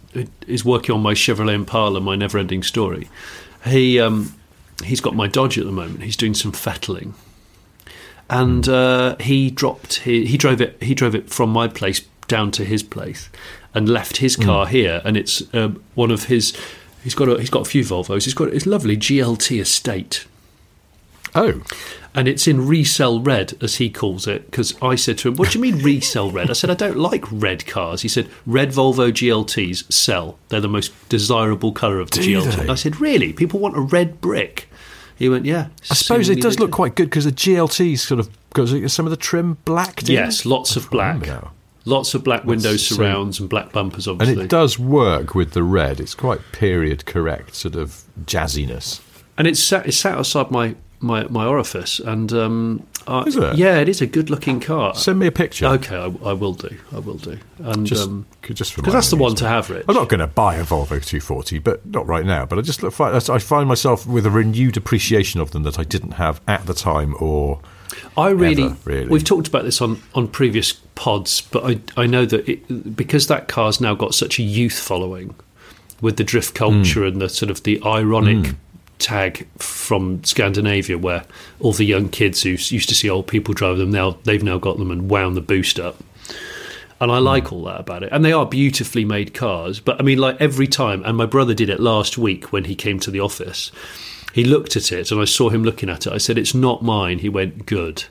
is working on my Chevrolet Impala, my never-ending story. He um, he's got my Dodge at the moment. He's doing some fettling, and uh, he dropped he, he drove it he drove it from my place down to his place, and left his Hmm. car here. And it's um, one of his. He's got a, he's got a few Volvos. He's got his lovely GLT estate oh, and it's in resell red as he calls it because i said to him what do you mean resell red i said i don't like red cars he said red volvo glts sell they're the most desirable colour of the Do glt they? I said really people want a red brick he went yeah I suppose it does look quite good because the GLT's sort of got some of the trim blacked in. yes lots of black now. lots of black windows so- surrounds and black bumpers obviously. and it does work with the red. It's quite period correct, sort of jazziness. and it's sat, it's sat outside my my, my orifice and um I- Is it? yeah it is a good looking car Send me a picture. okay I, I will do i will do and Just, um just because that's the one to have rich I'm not going to buy a Volvo 240, but not right now. But I just look, I find myself with a renewed appreciation of them that I didn't have at the time, or I really, ever, really. we've talked about this on, on previous pods, but I, I know that it, because that car's now got such a youth following with the drift culture Hmm. and the sort of the ironic tag from Scandinavia, where all the young kids who used to see old people drive them now they've now got them and wound the boost up. And I like hmm. all that about it. And they are beautifully made cars. But I mean, like every time, and my brother did it last week when he came to the office, he looked at it and I saw him looking at it. I said, It's not mine. He went, Good.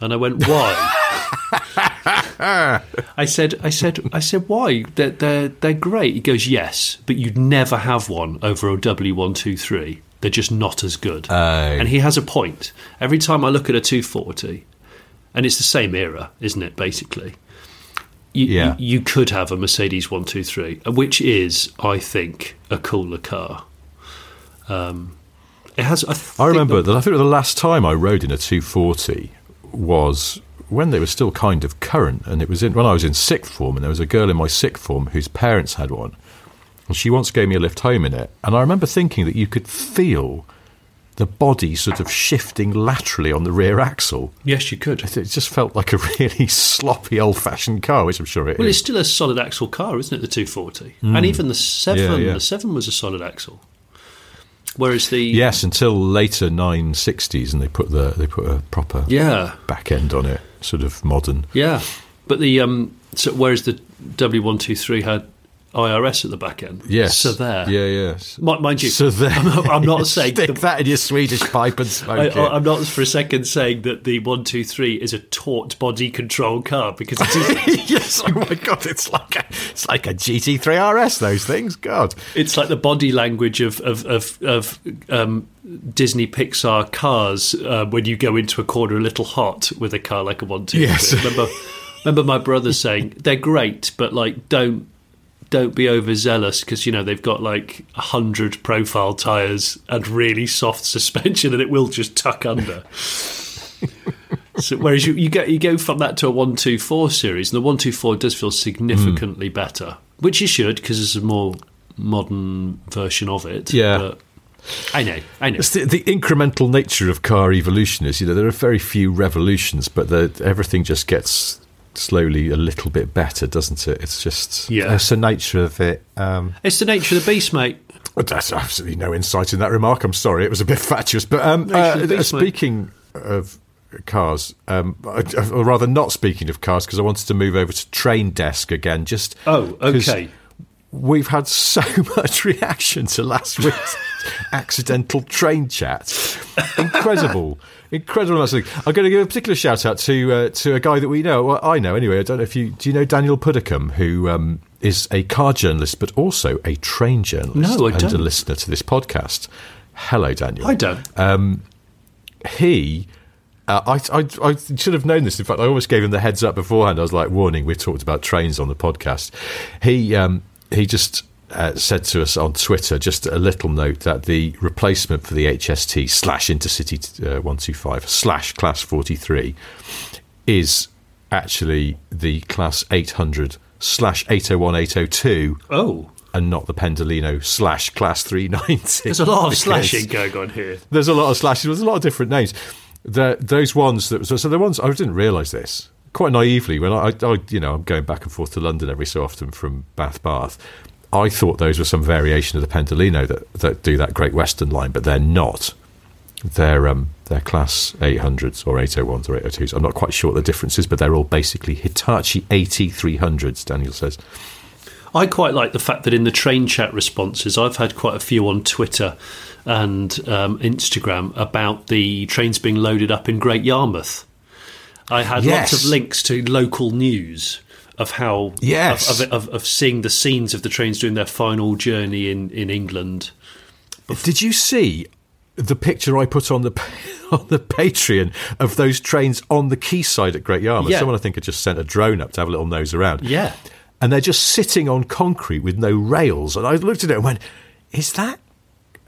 And I went, Why? I said, I said, I said, why? They're, they're, they're great. He goes, yes, but you'd never have one over a W123. They're just not as good. And he has a point. Every time I look at a 240, and it's the same era, isn't it, basically? You, Yeah. you, you could have a Mercedes 123, which is, I think, a cooler car. Um, it has. I, I remember that I think the last time I rode in a 240 was when they were still kind of current, and it was in, when I was in sixth form, and there was a girl in my sixth form whose parents had one, and she once gave me a lift home in it, and I remember thinking that you could feel the body sort of shifting laterally on the rear axle. Yes, you could. It just felt like a really sloppy, old-fashioned car, which I'm sure it is. Well, it's still a solid axle car, isn't it? The 240, and even the seven. Mm. Yeah, yeah. The seven was a solid axle. Whereas the Yes, until later 960s, and they put the they put a proper yeah, back end on it, sort of modern. yeah, but the um, so whereas the W one two three had IRS at the back end. Yes. so there. Yeah, yes. Mi- Mind you, So there. I'm not, I'm not saying Stick the- that in your Swedish pipe and smoke it. I- I'm not for a second saying that the one two three is a taut body control car because it is. yes. Oh my god, it's like it's like a GT3 RS. Those things. God. it's like the body language of of of, of um, Disney Pixar cars uh, when you go into a corner a little hot with a car like a one two. Yes. Remember, remember my brother saying they're great, but like don't don't be overzealous because you know they've got like a hundred profile tires and really soft suspension, and it will just tuck under. So, whereas you, you get you go from that to a one two four series, and the one two four does feel significantly better, which it should because it's a more modern version of it. Yeah. but I know, I know. It's the, the incremental nature of car evolution is, you know, there are very few revolutions, but the, everything just gets slowly a little bit better, doesn't it? It's just Yeah. It's the nature of it. Um, It's the nature of the beast, mate. But That's absolutely no insight in that remark. I'm sorry, it was a bit fatuous. But um, No, you should uh, be, mate. speaking of cars, um, I- or rather, not speaking of cars, because I wanted to move over to Train Desk again. Just oh, okay. We've had so much reaction to last week's accidental train chat. Incredible, incredible. I'm going to give a particular shout out to uh, to a guy that we know. Well, I know anyway. I don't know if you do. You know Daniel Puddicombe, who um, is a car journalist, but also a train journalist No, and a don't. listener to this podcast. Hello, Daniel. I don't. He. Uh, I, I, I should have known this. In fact, I almost gave him the heads up beforehand. I was like, "Warning: we've talked about trains on the podcast." He um, he just uh, said to us on Twitter just a little note that the replacement for the HST slash Intercity uh, one two five slash Class forty three is actually the Class eight hundred slash 801 802. Oh and not the Pendolino slash Class 390. There's a lot of slashing going on here. There's a lot of slashes. There's a lot of different names. Those ones that so, so the ones I didn't realise this quite naively when I, I you know I'm going back and forth to London every so often from Bath Bath. I thought those were some variation of the Pendolino that, that do that Great Western line, but they're not. They're um, they're class 800s or 801s or 802s. I'm not quite sure what the difference is, but they're all basically Hitachi AT300s. Daniel says. I quite like the fact that in the train chat responses, I've had quite a few on Twitter and um, Instagram about the trains being loaded up in Great Yarmouth. I had Yes. lots of links to local news of how Yes. of, of, of, of seeing the scenes of the trains doing their final journey in, in England. Did you see the picture I put on the on the Patreon of those trains on the quayside at Great Yarmouth? Yeah. Someone I think had just sent a drone up to have a little nose around. Yeah. And they're just sitting on concrete with no rails. And I looked at it and went, "Is that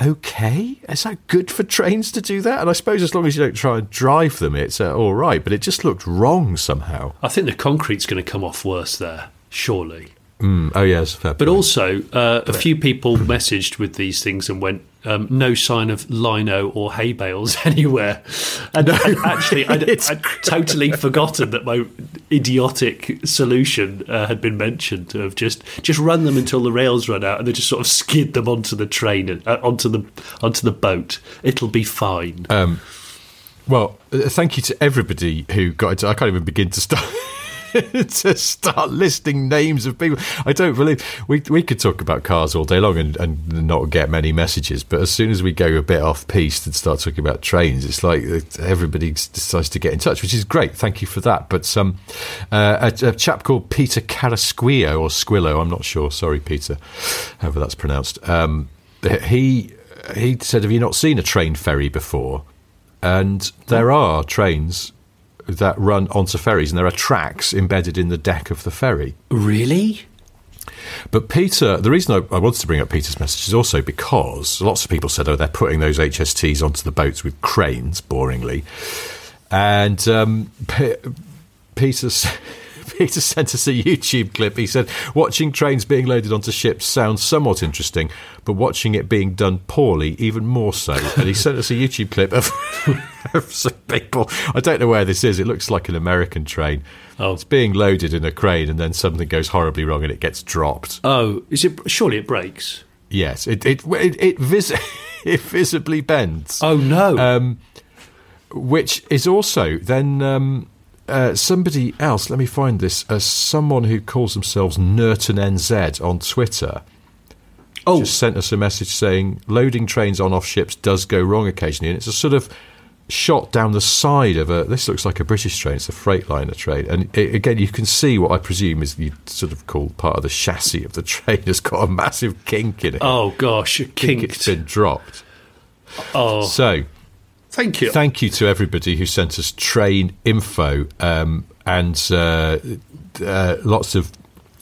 okay? Is that good for trains to do that?" And I suppose as long as you don't try and drive them, it's uh, all right. But it just looked wrong somehow. I think the concrete's going to come off worse there, surely. Mm, oh yes, fair But point. also, uh, a few people messaged with these things and went, um, no sign of lino or hay bales anywhere. And, and actually, I'd, I'd totally forgotten that my idiotic solution uh, had been mentioned of just just run them until the rails run out and then just sort of skid them onto the train and uh, onto the onto the boat. It'll be fine. Well, uh, thank you to everybody who got into. I can't even begin to start to start listing names of people. I don't believe we we could talk about cars all day long and, and not get many messages. But as soon as we go a bit off piste and start talking about trains, it's like uh, everybody decides to get in touch, which is great. Thank you for that. But um, uh, a, a chap called Peter Carasquillo or Squillo, I'm not sure. Sorry, Peter, however that's pronounced. Um, he he said, "Have you not seen a train ferry before?" And there are trains that run onto ferries, and there are tracks embedded in the deck of the ferry. really? But Peter, the reason I, I wanted to bring up Peter's message is also because lots of people said, oh, they're putting those HSTs onto the boats with cranes, boringly. And um, P- Peter, Peter sent us a YouTube clip. He said, watching trains being loaded onto ships sounds somewhat interesting, but watching it being done poorly, even more so. And he sent us a YouTube clip of, of some people. I don't know where this is. It looks like an American train. Oh. It's being loaded in a crane, and then something goes horribly wrong and it gets dropped. Oh, is it? Surely it breaks. Yes, it it it, it, vis- it visibly bends, Oh no! Um, which is also then um, uh, somebody else. Let me find this. Uh, someone who calls themselves Nurton NZ on Twitter oh, just sent us a message saying loading trains on off ships does go wrong occasionally, and it's a sort of shot down the side of a. This looks like a British train. It's a Freightliner train, and it, again, you can see what I presume is you sort of call part of the chassis of the train has got a massive kink in it. oh gosh, I think it's been dropped. Oh, So, thank you. thank you to everybody who sent us train info um, and uh, uh, lots of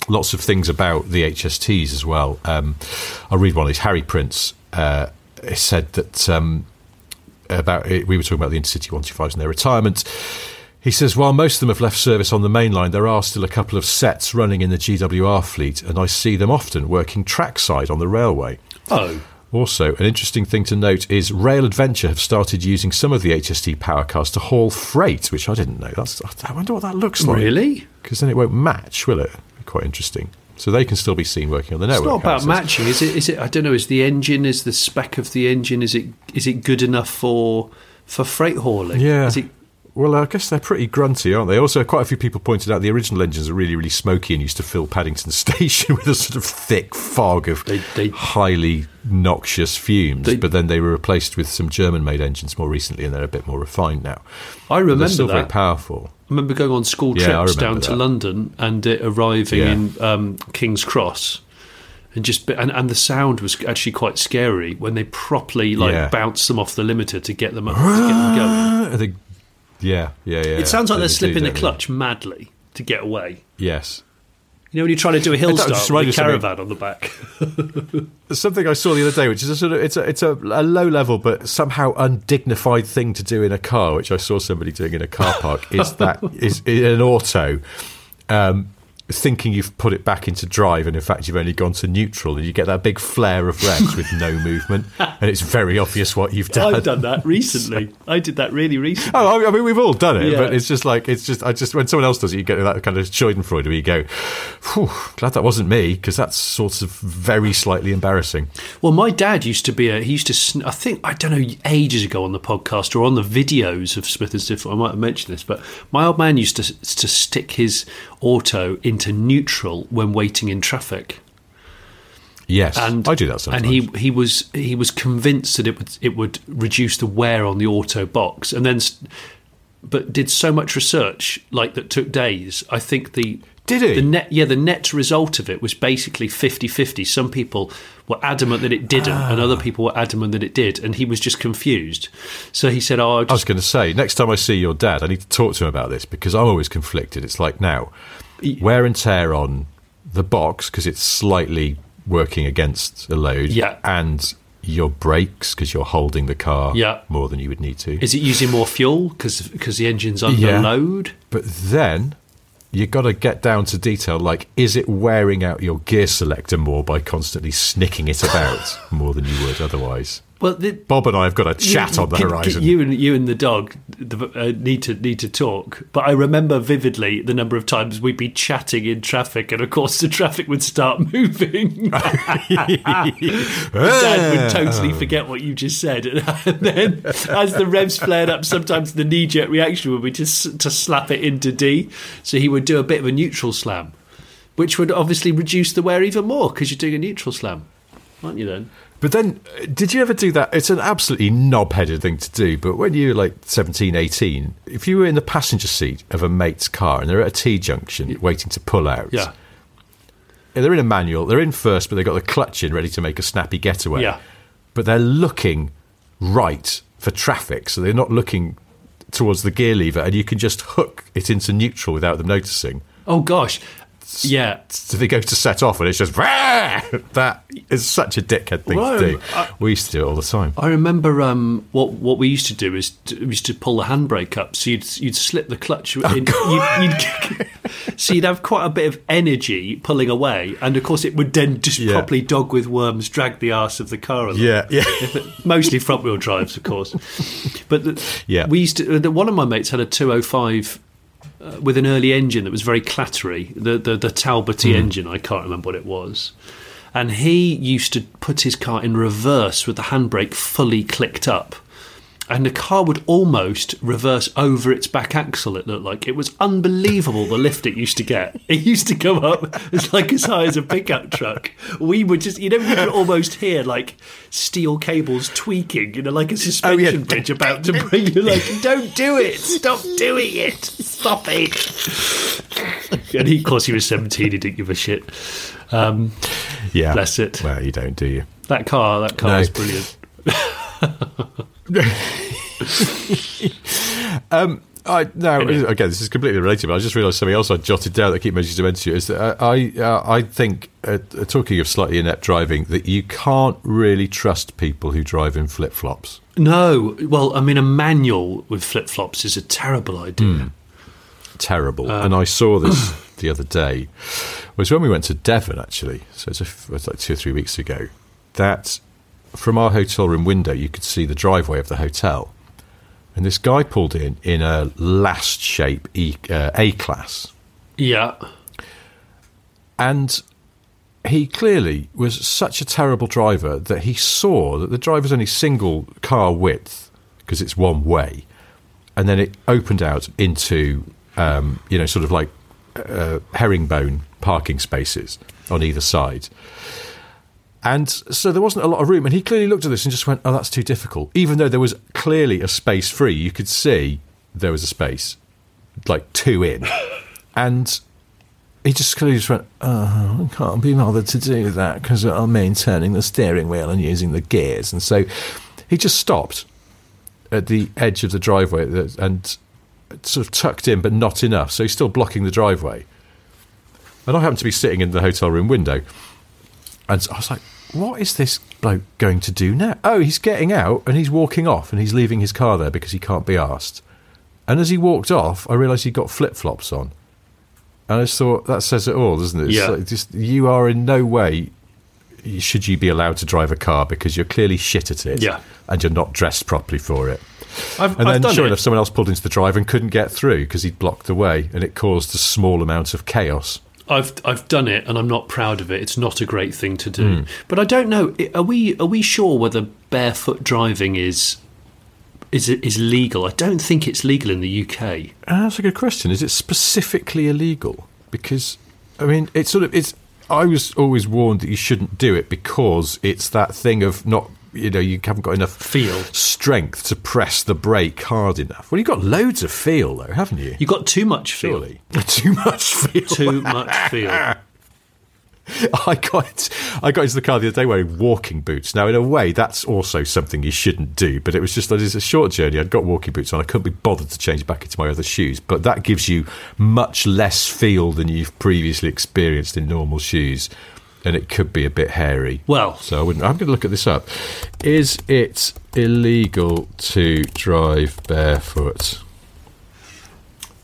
lots of things about the HSTs as well. Um, I'll read one of these. Harry Prince uh, said that um, about we were talking about the Intercity 125s and their retirement. He says, while most of them have left service on the main line, there are still a couple of sets running in the GWR fleet, and I see them often working trackside on the railway. oh, Also, an interesting thing to note is Rail Adventure have started using some of the HST power cars to haul freight, which I didn't know. That's I wonder what that looks like. really? Because then it won't match, will it? Quite interesting. So they can still be seen working on the network. It's not about matching, is it? Is it? I don't know. Is the engine? Is the spec of the engine? Is it? Is it good enough for for freight hauling? Yeah. Is it? Well, I guess they're pretty grunty, aren't they? Also, quite a few people pointed out the original engines are really, really smoky and used to fill Paddington Station with a sort of thick fog of They- they- highly noxious fumes. They- but then they were replaced with some German-made engines more recently, and they're a bit more refined now. I remember they're still very that. powerful. I remember going on school trips remember down to that. London and it arriving Yeah. in um, King's Cross. And just and, and the sound was actually quite scary when they properly like Yeah. bounced them off the limiter to get them up, to get them going. yeah, yeah, yeah. It sounds like They they're slipping the clutch madly to get away. Yes. You know when you're trying to do a hill start with a reminded me of caravan on the back. Something I saw the other day, which is a sort of it's a it's a, a low level but somehow undignified thing to do in a car, which I saw somebody doing in a car park. Is that is in an auto, um, thinking you've put it back into drive, and in fact you've only gone to neutral, and you get that big flare of red with no movement, and it's very obvious what you've done. I've done that recently. I did that really recently. Oh, I mean, we've all done it, Yeah. but it's just like it's just I just when someone else does it, you get that kind of Schadenfreude where you go, Phew, "Glad that wasn't me," because that's sort of very slightly embarrassing. Well, my dad used to be a. He used to. sn- I think I don't know ages ago on the podcast or on the videos of Smith and Sniff. I might have mentioned this, but my old man used to to stick his auto into neutral when waiting in traffic. Yes, and I do that sometimes. And he he was he was convinced that it would it would reduce the wear on the auto box, and then, but did so much research like that took days. I think the Did he? the net yeah the net result of it was basically 50-50. Some people were adamant that it didn't, and Ah. other people were adamant that it did, and he was just confused. So he said, "Oh, I I was going to say, next time I see your dad, I need to talk to him about this because I'm always conflicted. It's like now, wear and tear on the box because it's slightly working against a load, Yeah. and your brakes because you're holding the car Yeah. more than you would need to. is it using more fuel because the engine's under Yeah. load?" But then you got to get down to detail like, is it wearing out your gear selector more by constantly snicking it about more than you would otherwise? Well, the, Bob and I have got a chat You- on the can- horizon. You and you and the dog the, uh, need to need to talk. But I remember vividly the number of times we'd be chatting in traffic, and of course the traffic would start moving. Dad would totally forget what you just said, and then as the revs flared up, sometimes the knee jerk reaction would be to to slap it into D. So he would do a bit of a neutral slam, which would obviously reduce the wear even more because you're doing a neutral slam, aren't you? Then. But then, uh, did you ever do that? It's an absolutely knob headed thing to do, but when you're like 17, 18, if you were in the passenger seat of a mate's car and they're at a T junction waiting to pull out, Yeah. they're in a manual, they're in first, but they've got the clutch in ready to make a snappy getaway. Yeah. But they're looking right for traffic, so they're not looking towards the gear lever, and you can just hook it into neutral without them noticing. Oh gosh, yeah. So they go to set off, and it's just that is such a dickhead thing Well, to do. I- we used to do it all the time. I remember um, what what we used to do is to, we used to pull the handbrake up, so you'd you'd slip the clutch. Oh, In, you'd, you'd, so you'd have quite a bit of energy pulling away, and of course it would then just Yeah. properly dog with worms drag the arse of the car. along. Yeah, yeah. Mostly front wheel drives, of course. But the, Yeah. we used to. The, one of my mates had a two hundred five. Uh, with an early engine that was very clattery, the the, the Talboty Hmm. engine, I can't remember what it was, and he used to put his car in reverse with the handbrake fully clicked up. And the car would almost reverse over its back axle, it looked like. It was unbelievable the lift it used to get. It used to come up as like as high as a pickup truck. We would just, you know, we could almost hear like steel cables tweaking, you know, like a suspension bridge about to bring you, like, don't do it, stop doing it, stop it. And he, of course, he was 17, he didn't give a shit. Um, Yeah. Bless it. Well, you don't, do you? that car, that car No. was brilliant. Um, I, now, Anyway. again, this is completely related, but I just realised something else I jotted down that I keep mentioning to mention is that I, I, uh, I think, uh, uh, talking of slightly inept driving, that you can't really trust people who drive in flip flops. No, well, I mean, a manual with flip flops is a terrible idea. Hmm. Terrible. Uh, and I saw this the other day. It was when we went to Devon, actually. So it's, a it was like two or three weeks ago. That from our hotel room window, you could see the driveway of the hotel. And this guy pulled in in a last shape e, uh, A class. Yeah, And he clearly was such a terrible driver that he saw that the driver's only single car width because it's one way, and then it opened out into um, you know sort of like uh, herringbone parking spaces on either side. And so there wasn't a lot of room, and he clearly looked at this and just went, "Oh, that's too difficult." Even though there was clearly a space free, you could see there was a space, like two in, and he just clearly just went, oh, I can't be bothered to do that because I'm maintaining the steering wheel and using the gears. And so he just stopped at the edge of the driveway and sort of tucked in, but not enough. So he's still blocking the driveway. And I happened to be sitting in the hotel room window. And I was like, what is this bloke going to do now? Oh, he's getting out and he's walking off and he's leaving his car there because he can't be asked. And as he walked off, I realised he'd got flip flops on. And I just thought that says it all, doesn't it? Yeah. like just you are in no way should you be allowed to drive a car because you're clearly shit at it, Yeah. and you're not dressed properly for it. I've, And I've then, sure it. enough, someone else pulled into the drive and couldn't get through because he'd blocked the way, and it caused a small amount of chaos. I've I've done it, and I'm not proud of it. It's not a great thing to do. But I don't know. Are we are we sure whether barefoot driving is is is legal? I don't think it's legal in the UK. Ah, That's a good question. Is it specifically illegal? Because I mean, it's sort of it's. I was always warned that you shouldn't do it because it's that thing of not. You know, you haven't got enough Feel. strength to press the brake hard enough. Well, you've got loads of feel, though, haven't you? You've got too much feel. Surely too much feel. Too much feel. I got I got into the car the other day wearing walking boots. Now, in a way, that's also something you shouldn't do. But it was just it was a short journey. I'd got walking boots on. I couldn't be bothered to change back into my other shoes. But that gives you much less feel than you've previously experienced in normal shoes, and it could be a bit hairy. Well- so I wouldn't. I'm going to look at this up. Is it illegal to drive barefoot?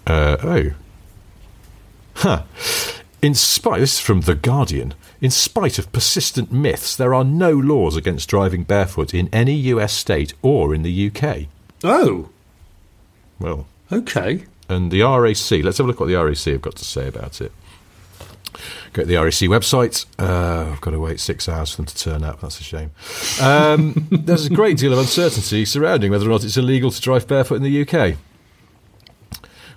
Uh, oh, Huh. In spite, this is from The Guardian. In spite of persistent myths, there are no laws against driving barefoot in any US state or in the UK. Oh, Well, okay. and the RAC, let's have a look what the RAC have got to say about it. Go to the RAC website. Uh, I've got to wait six hours for them to turn up. That's a shame. Um, there's a great deal of uncertainty surrounding whether or not it's illegal to drive barefoot in the UK,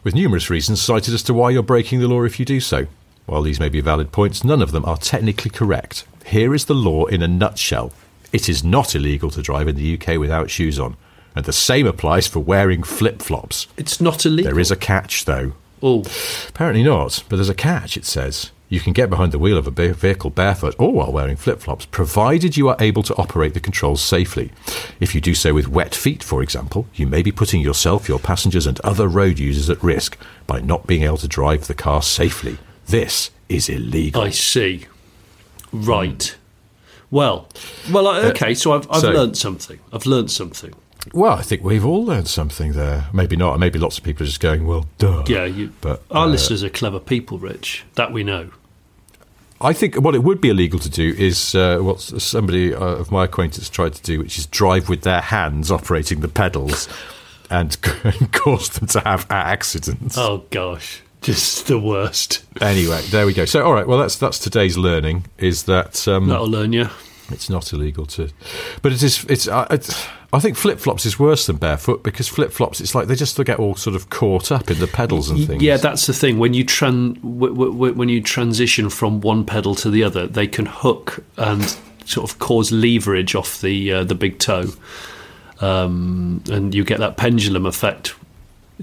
with numerous reasons cited as to why you're breaking the law if you do so. While these may be valid points, none of them are technically correct. Here is the law in a nutshell it is not illegal to drive in the UK without shoes on, and the same applies for wearing flip flops. It's not illegal. There is a catch, though. Oh, Apparently not, but there's a catch, it says. You can get behind the wheel of a vehicle barefoot or while wearing flip flops, provided you are able to operate the controls safely. If you do so with wet feet, for example, you may be putting yourself, your passengers, and other road users at risk by not being able to drive the car safely. This is illegal. I see. Right. Well, well. Okay. So I've I've so- learnt something. I've learned something. Well, I think we've all learned something there. Maybe not. Maybe lots of people are just going, well, duh. Yeah. You, But, our uh, listeners are clever people, Rich. That we know. I think what it would be illegal to do is uh, what somebody uh, of my acquaintance tried to do, which is drive with their hands operating the pedals and, and cause them to have accidents. Oh gosh, just the worst. Anyway, there we go. So, all right, well, that's that's today's learning is that um, That'll learn you. It's not illegal to, but it is. It's. I, I, I think flip flops is worse than barefoot because flip flops, it's like they just get all sort of caught up in the pedals and things. Yeah, that's the thing. When you tran- w- w- w- when you transition from one pedal to the other, they can hook and sort of cause leverage off the uh, the big toe, um, and you get that pendulum effect.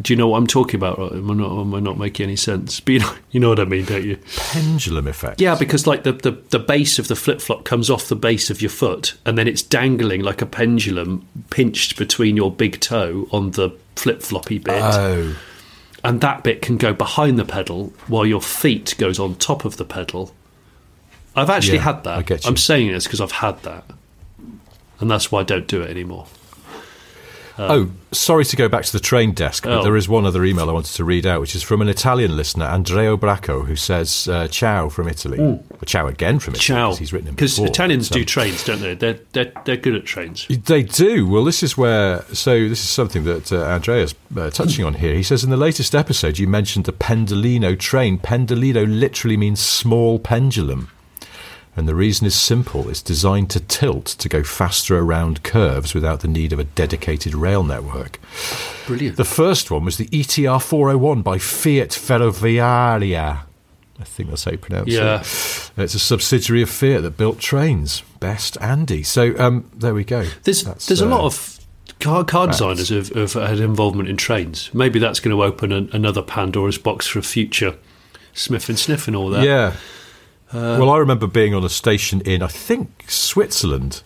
Do you know what I'm talking about? Or Am I not, am I not making any sense? But you know, you know what I mean, don't you? pendulum effect. Yeah, because like the, the, the base of the flip flop comes off the base of your foot, and then it's dangling like a pendulum, pinched between your big toe on the flip floppy bit Oh, and that bit can go behind the pedal while your feet goes on top of the pedal. I've actually Yeah, had that. I. I'm saying this because I've had that, and that's why I don't do it anymore. Oh, sorry to go back to the train desk, but Oh. there is one other email I wanted to read out, which is from an Italian listener, Andrea Bracco, who says uh, "ciao" from Italy. Or ciao again from Italy. Ciao, 'cause He's written it because. Italians So- do trains, don't they? They're they're they're good at trains. They do. Well, this is where. So, this is something that uh, Andrea's uh, touching on here. He says in the latest episode, you mentioned the Pendolino train. Pendolino literally means small pendulum. And the reason is simple it's designed to tilt to go faster around curves without the need of a dedicated rail network. Brilliant. The first one was the ETR 401 by Fiat Ferroviaria. I think that's how you pronounce Yeah. it. It's a subsidiary of Fiat that built trains. Best Andy. So um, there we go. There's That's, there's a lot uh, of car, car designers who've, who've had involvement in trains. Maybe that's going to open an, another Pandora's box for a future Smith and Sniff and all that. Yeah. Well, I remember being on a station in, I think, Switzerland,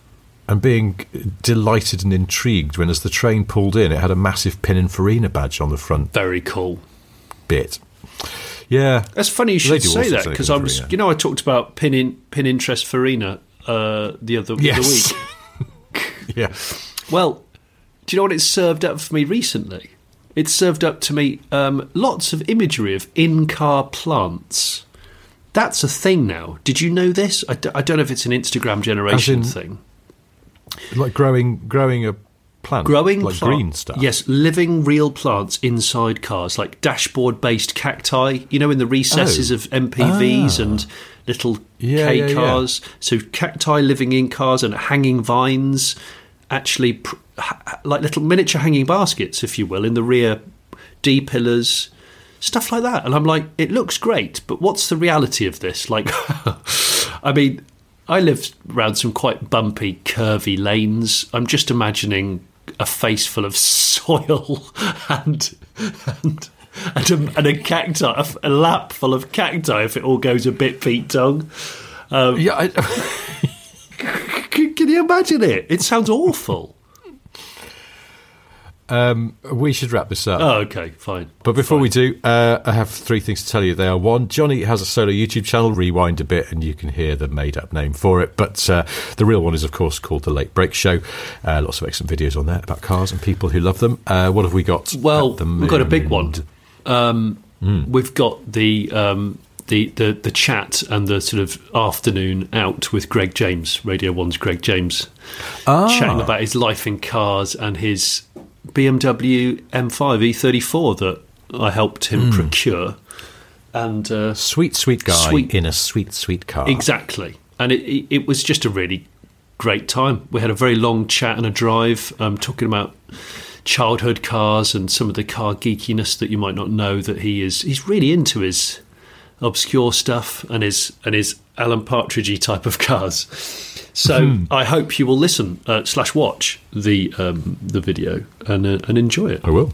and being delighted and intrigued when, as the train pulled in, it had a massive Pininfarina badge on the front Very cool. bit. Yeah. That's funny you should say that because I was, you know, I talked about pin in, pin interest Farina uh, the other the Yes. week. yeah. Well, do you know what it's served up for me recently? It served up to me um, lots of imagery of in-car plants. That's a thing now. Did you know this? I, d- I don't know if it's an Instagram generation in- thing. Like growing growing a plant, Growing like plant- green stuff. Yes, living real plants inside cars, like dashboard-based cacti. You know, in the recesses Oh. of MPVs ah. and little Yeah, K yeah, yeah. cars. So cacti living in cars and hanging vines, actually pr- ha- like little miniature hanging baskets, if you will, in the rear D pillars. Stuff like that, and I'm like, it looks great, but what's the reality of this? Like, I mean, I live around some quite bumpy, curvy lanes. I'm just imagining a face full of soil and and and a, and a cacti, a, a lap full of cacti. If it all goes a bit Pete Tong, um, yeah. I, can you imagine it? It sounds awful. We should wrap this up. Oh, okay, fine. But before we do, uh, I have three things to tell you. They are one, Jonny has a solo YouTube channel. Rewind a bit, and you can hear the made-up name for it. But uh, the real one is, of course, called the Late Brake Show. Uh, lots of excellent videos on there about cars and people who love them. Uh, what have we got? Well, we've got a big one. Um, Hmm. We've got the, um, the the the chat and the sort of afternoon out with Greg James, Radio One's Greg James, Ah. chatting about his life in cars and his BMW M5 E34 that I helped him Hmm. procure. And uh, Sweet, sweet guy Sweet. in a sweet, sweet car. Exactly, and it, it, it was just a really great time. We had a very long chat and a drive, um, talking about childhood cars and some of the car geekiness that you might not know that he is. He's really into his obscure stuff and his and his Alan Partridgey type of cars. So I hope you will listen uh, slash watch the um, the video and uh, and enjoy it. I will.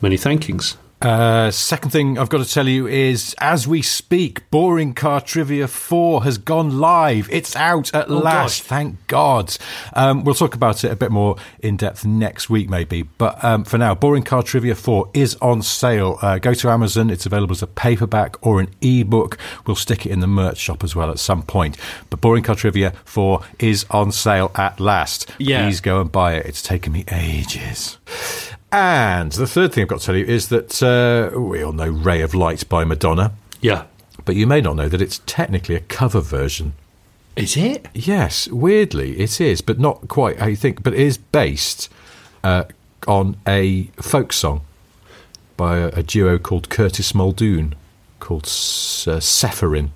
Many thankings. Uh, second thing I've got to tell you is, as we speak, Boring Car Trivia 4 has gone live. It's out at last, gosh. thank God. Um, we'll talk about it a bit more in depth next week, maybe. But um, for now, Boring Car Trivia 4 is on sale. Uh, go to Amazon, it's available as a paperback or an ebook. We'll stick it in the merch shop as well at some point. But Boring Car Trivia 4 is on sale at last. Yeah. Please go and buy it. It's taken me ages. And the third thing I've got to tell you is that uh, we all know Ray of Light by Madonna, Yeah, but you may not know that it's technically a cover version. is it? Yes, weirdly, it is, but not quite how you think, but it is based uh, on a folk song by a, a duo called Curtis Muldoon called S- uh, Sepheryn.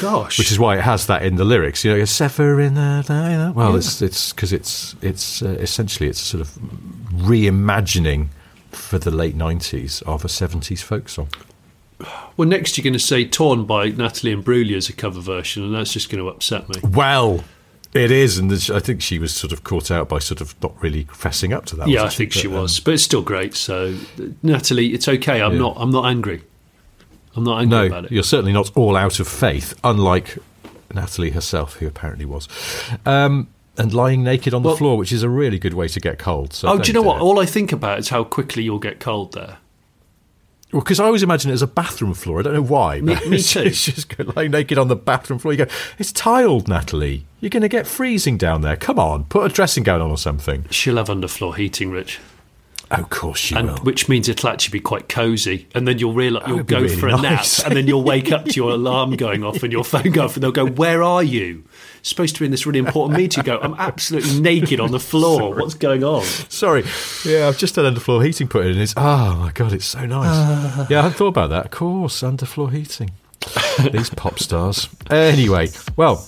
Gosh, which is why it has that in the lyrics. You know, Sepheryn. Uh, well, it's it's because it's it's uh, essentially it's a sort of reimagining for the late nineties of a seventies folk song. Well, next you're going to say "Torn" by Natalie Imbruglia as a cover version, and that's just going to upset me. Well, it is, and I think she was sort of caught out by sort of not really fessing up to that. yeah, I think she But, um, was, but it's still great. So, Natalie, it's okay. I'm Yeah. not. I'm not angry. I'm not angry no, about it. you're certainly not all out of faith, unlike Natalie herself, who apparently was. Um, and lying naked on the Well- floor, which is a really good way to get cold. So oh, do you know what? it. All I think about is how quickly you'll get cold there. Well, because I always imagine it as a bathroom floor. I don't know why. Me- but me it's too. It's just lying naked on the bathroom floor. You go, it's tiled, Natalie. You're going to get freezing down there. Come on, put a dressing gown on or something. She'll have underfloor heating, Rich, Oh, of course she and, will. which means it'll actually be quite cosy. And then you'll realize oh, you'll go really for a nice. nap, and then you'll wake up to your alarm going off and your phone go off, and they'll go, "Where are you?" Supposed to be in this really important meeting. You Go, I'm absolutely naked on the floor. What's going on? Sorry. Yeah, I've just had underfloor heating put in. It's, oh, my God, it's so nice. yeah, I hadn't thought about that. Of course, underfloor heating. These pop stars. Anyway, well,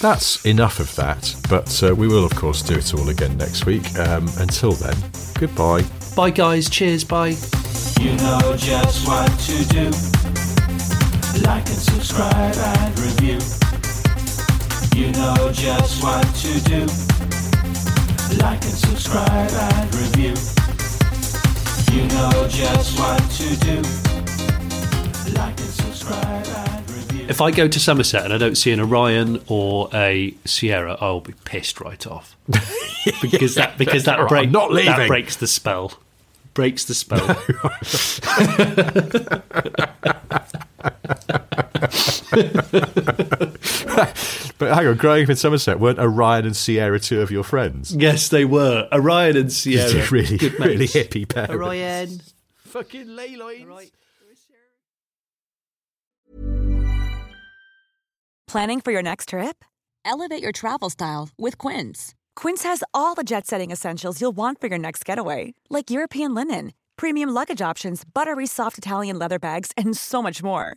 that's enough of that. But uh, we will, of course, do it all again next week. Um, until then, goodbye. Bye, guys. Cheers. Bye. You know just what to do. Like and subscribe and review. You know just what to do. Like and subscribe and review. You know just what to do. Like and subscribe and review. If I go to Somerset and I don't see an Orion or a Sierra, I'll be pissed right off because that because that I'm break not leaving. that breaks the spell. Breaks the spell. But hang on, growing up in Somerset, weren't Orion and Sierra two of your friends? yes, they were Orion and Sierra. really, Good really mates. hippie parents. Orion. Fucking Leyloins. Planning for your next trip? Elevate your travel style with Quince. Quince has all the jet setting essentials you'll want for your next getaway, like European linen, premium luggage options, buttery soft Italian leather bags, and so much more.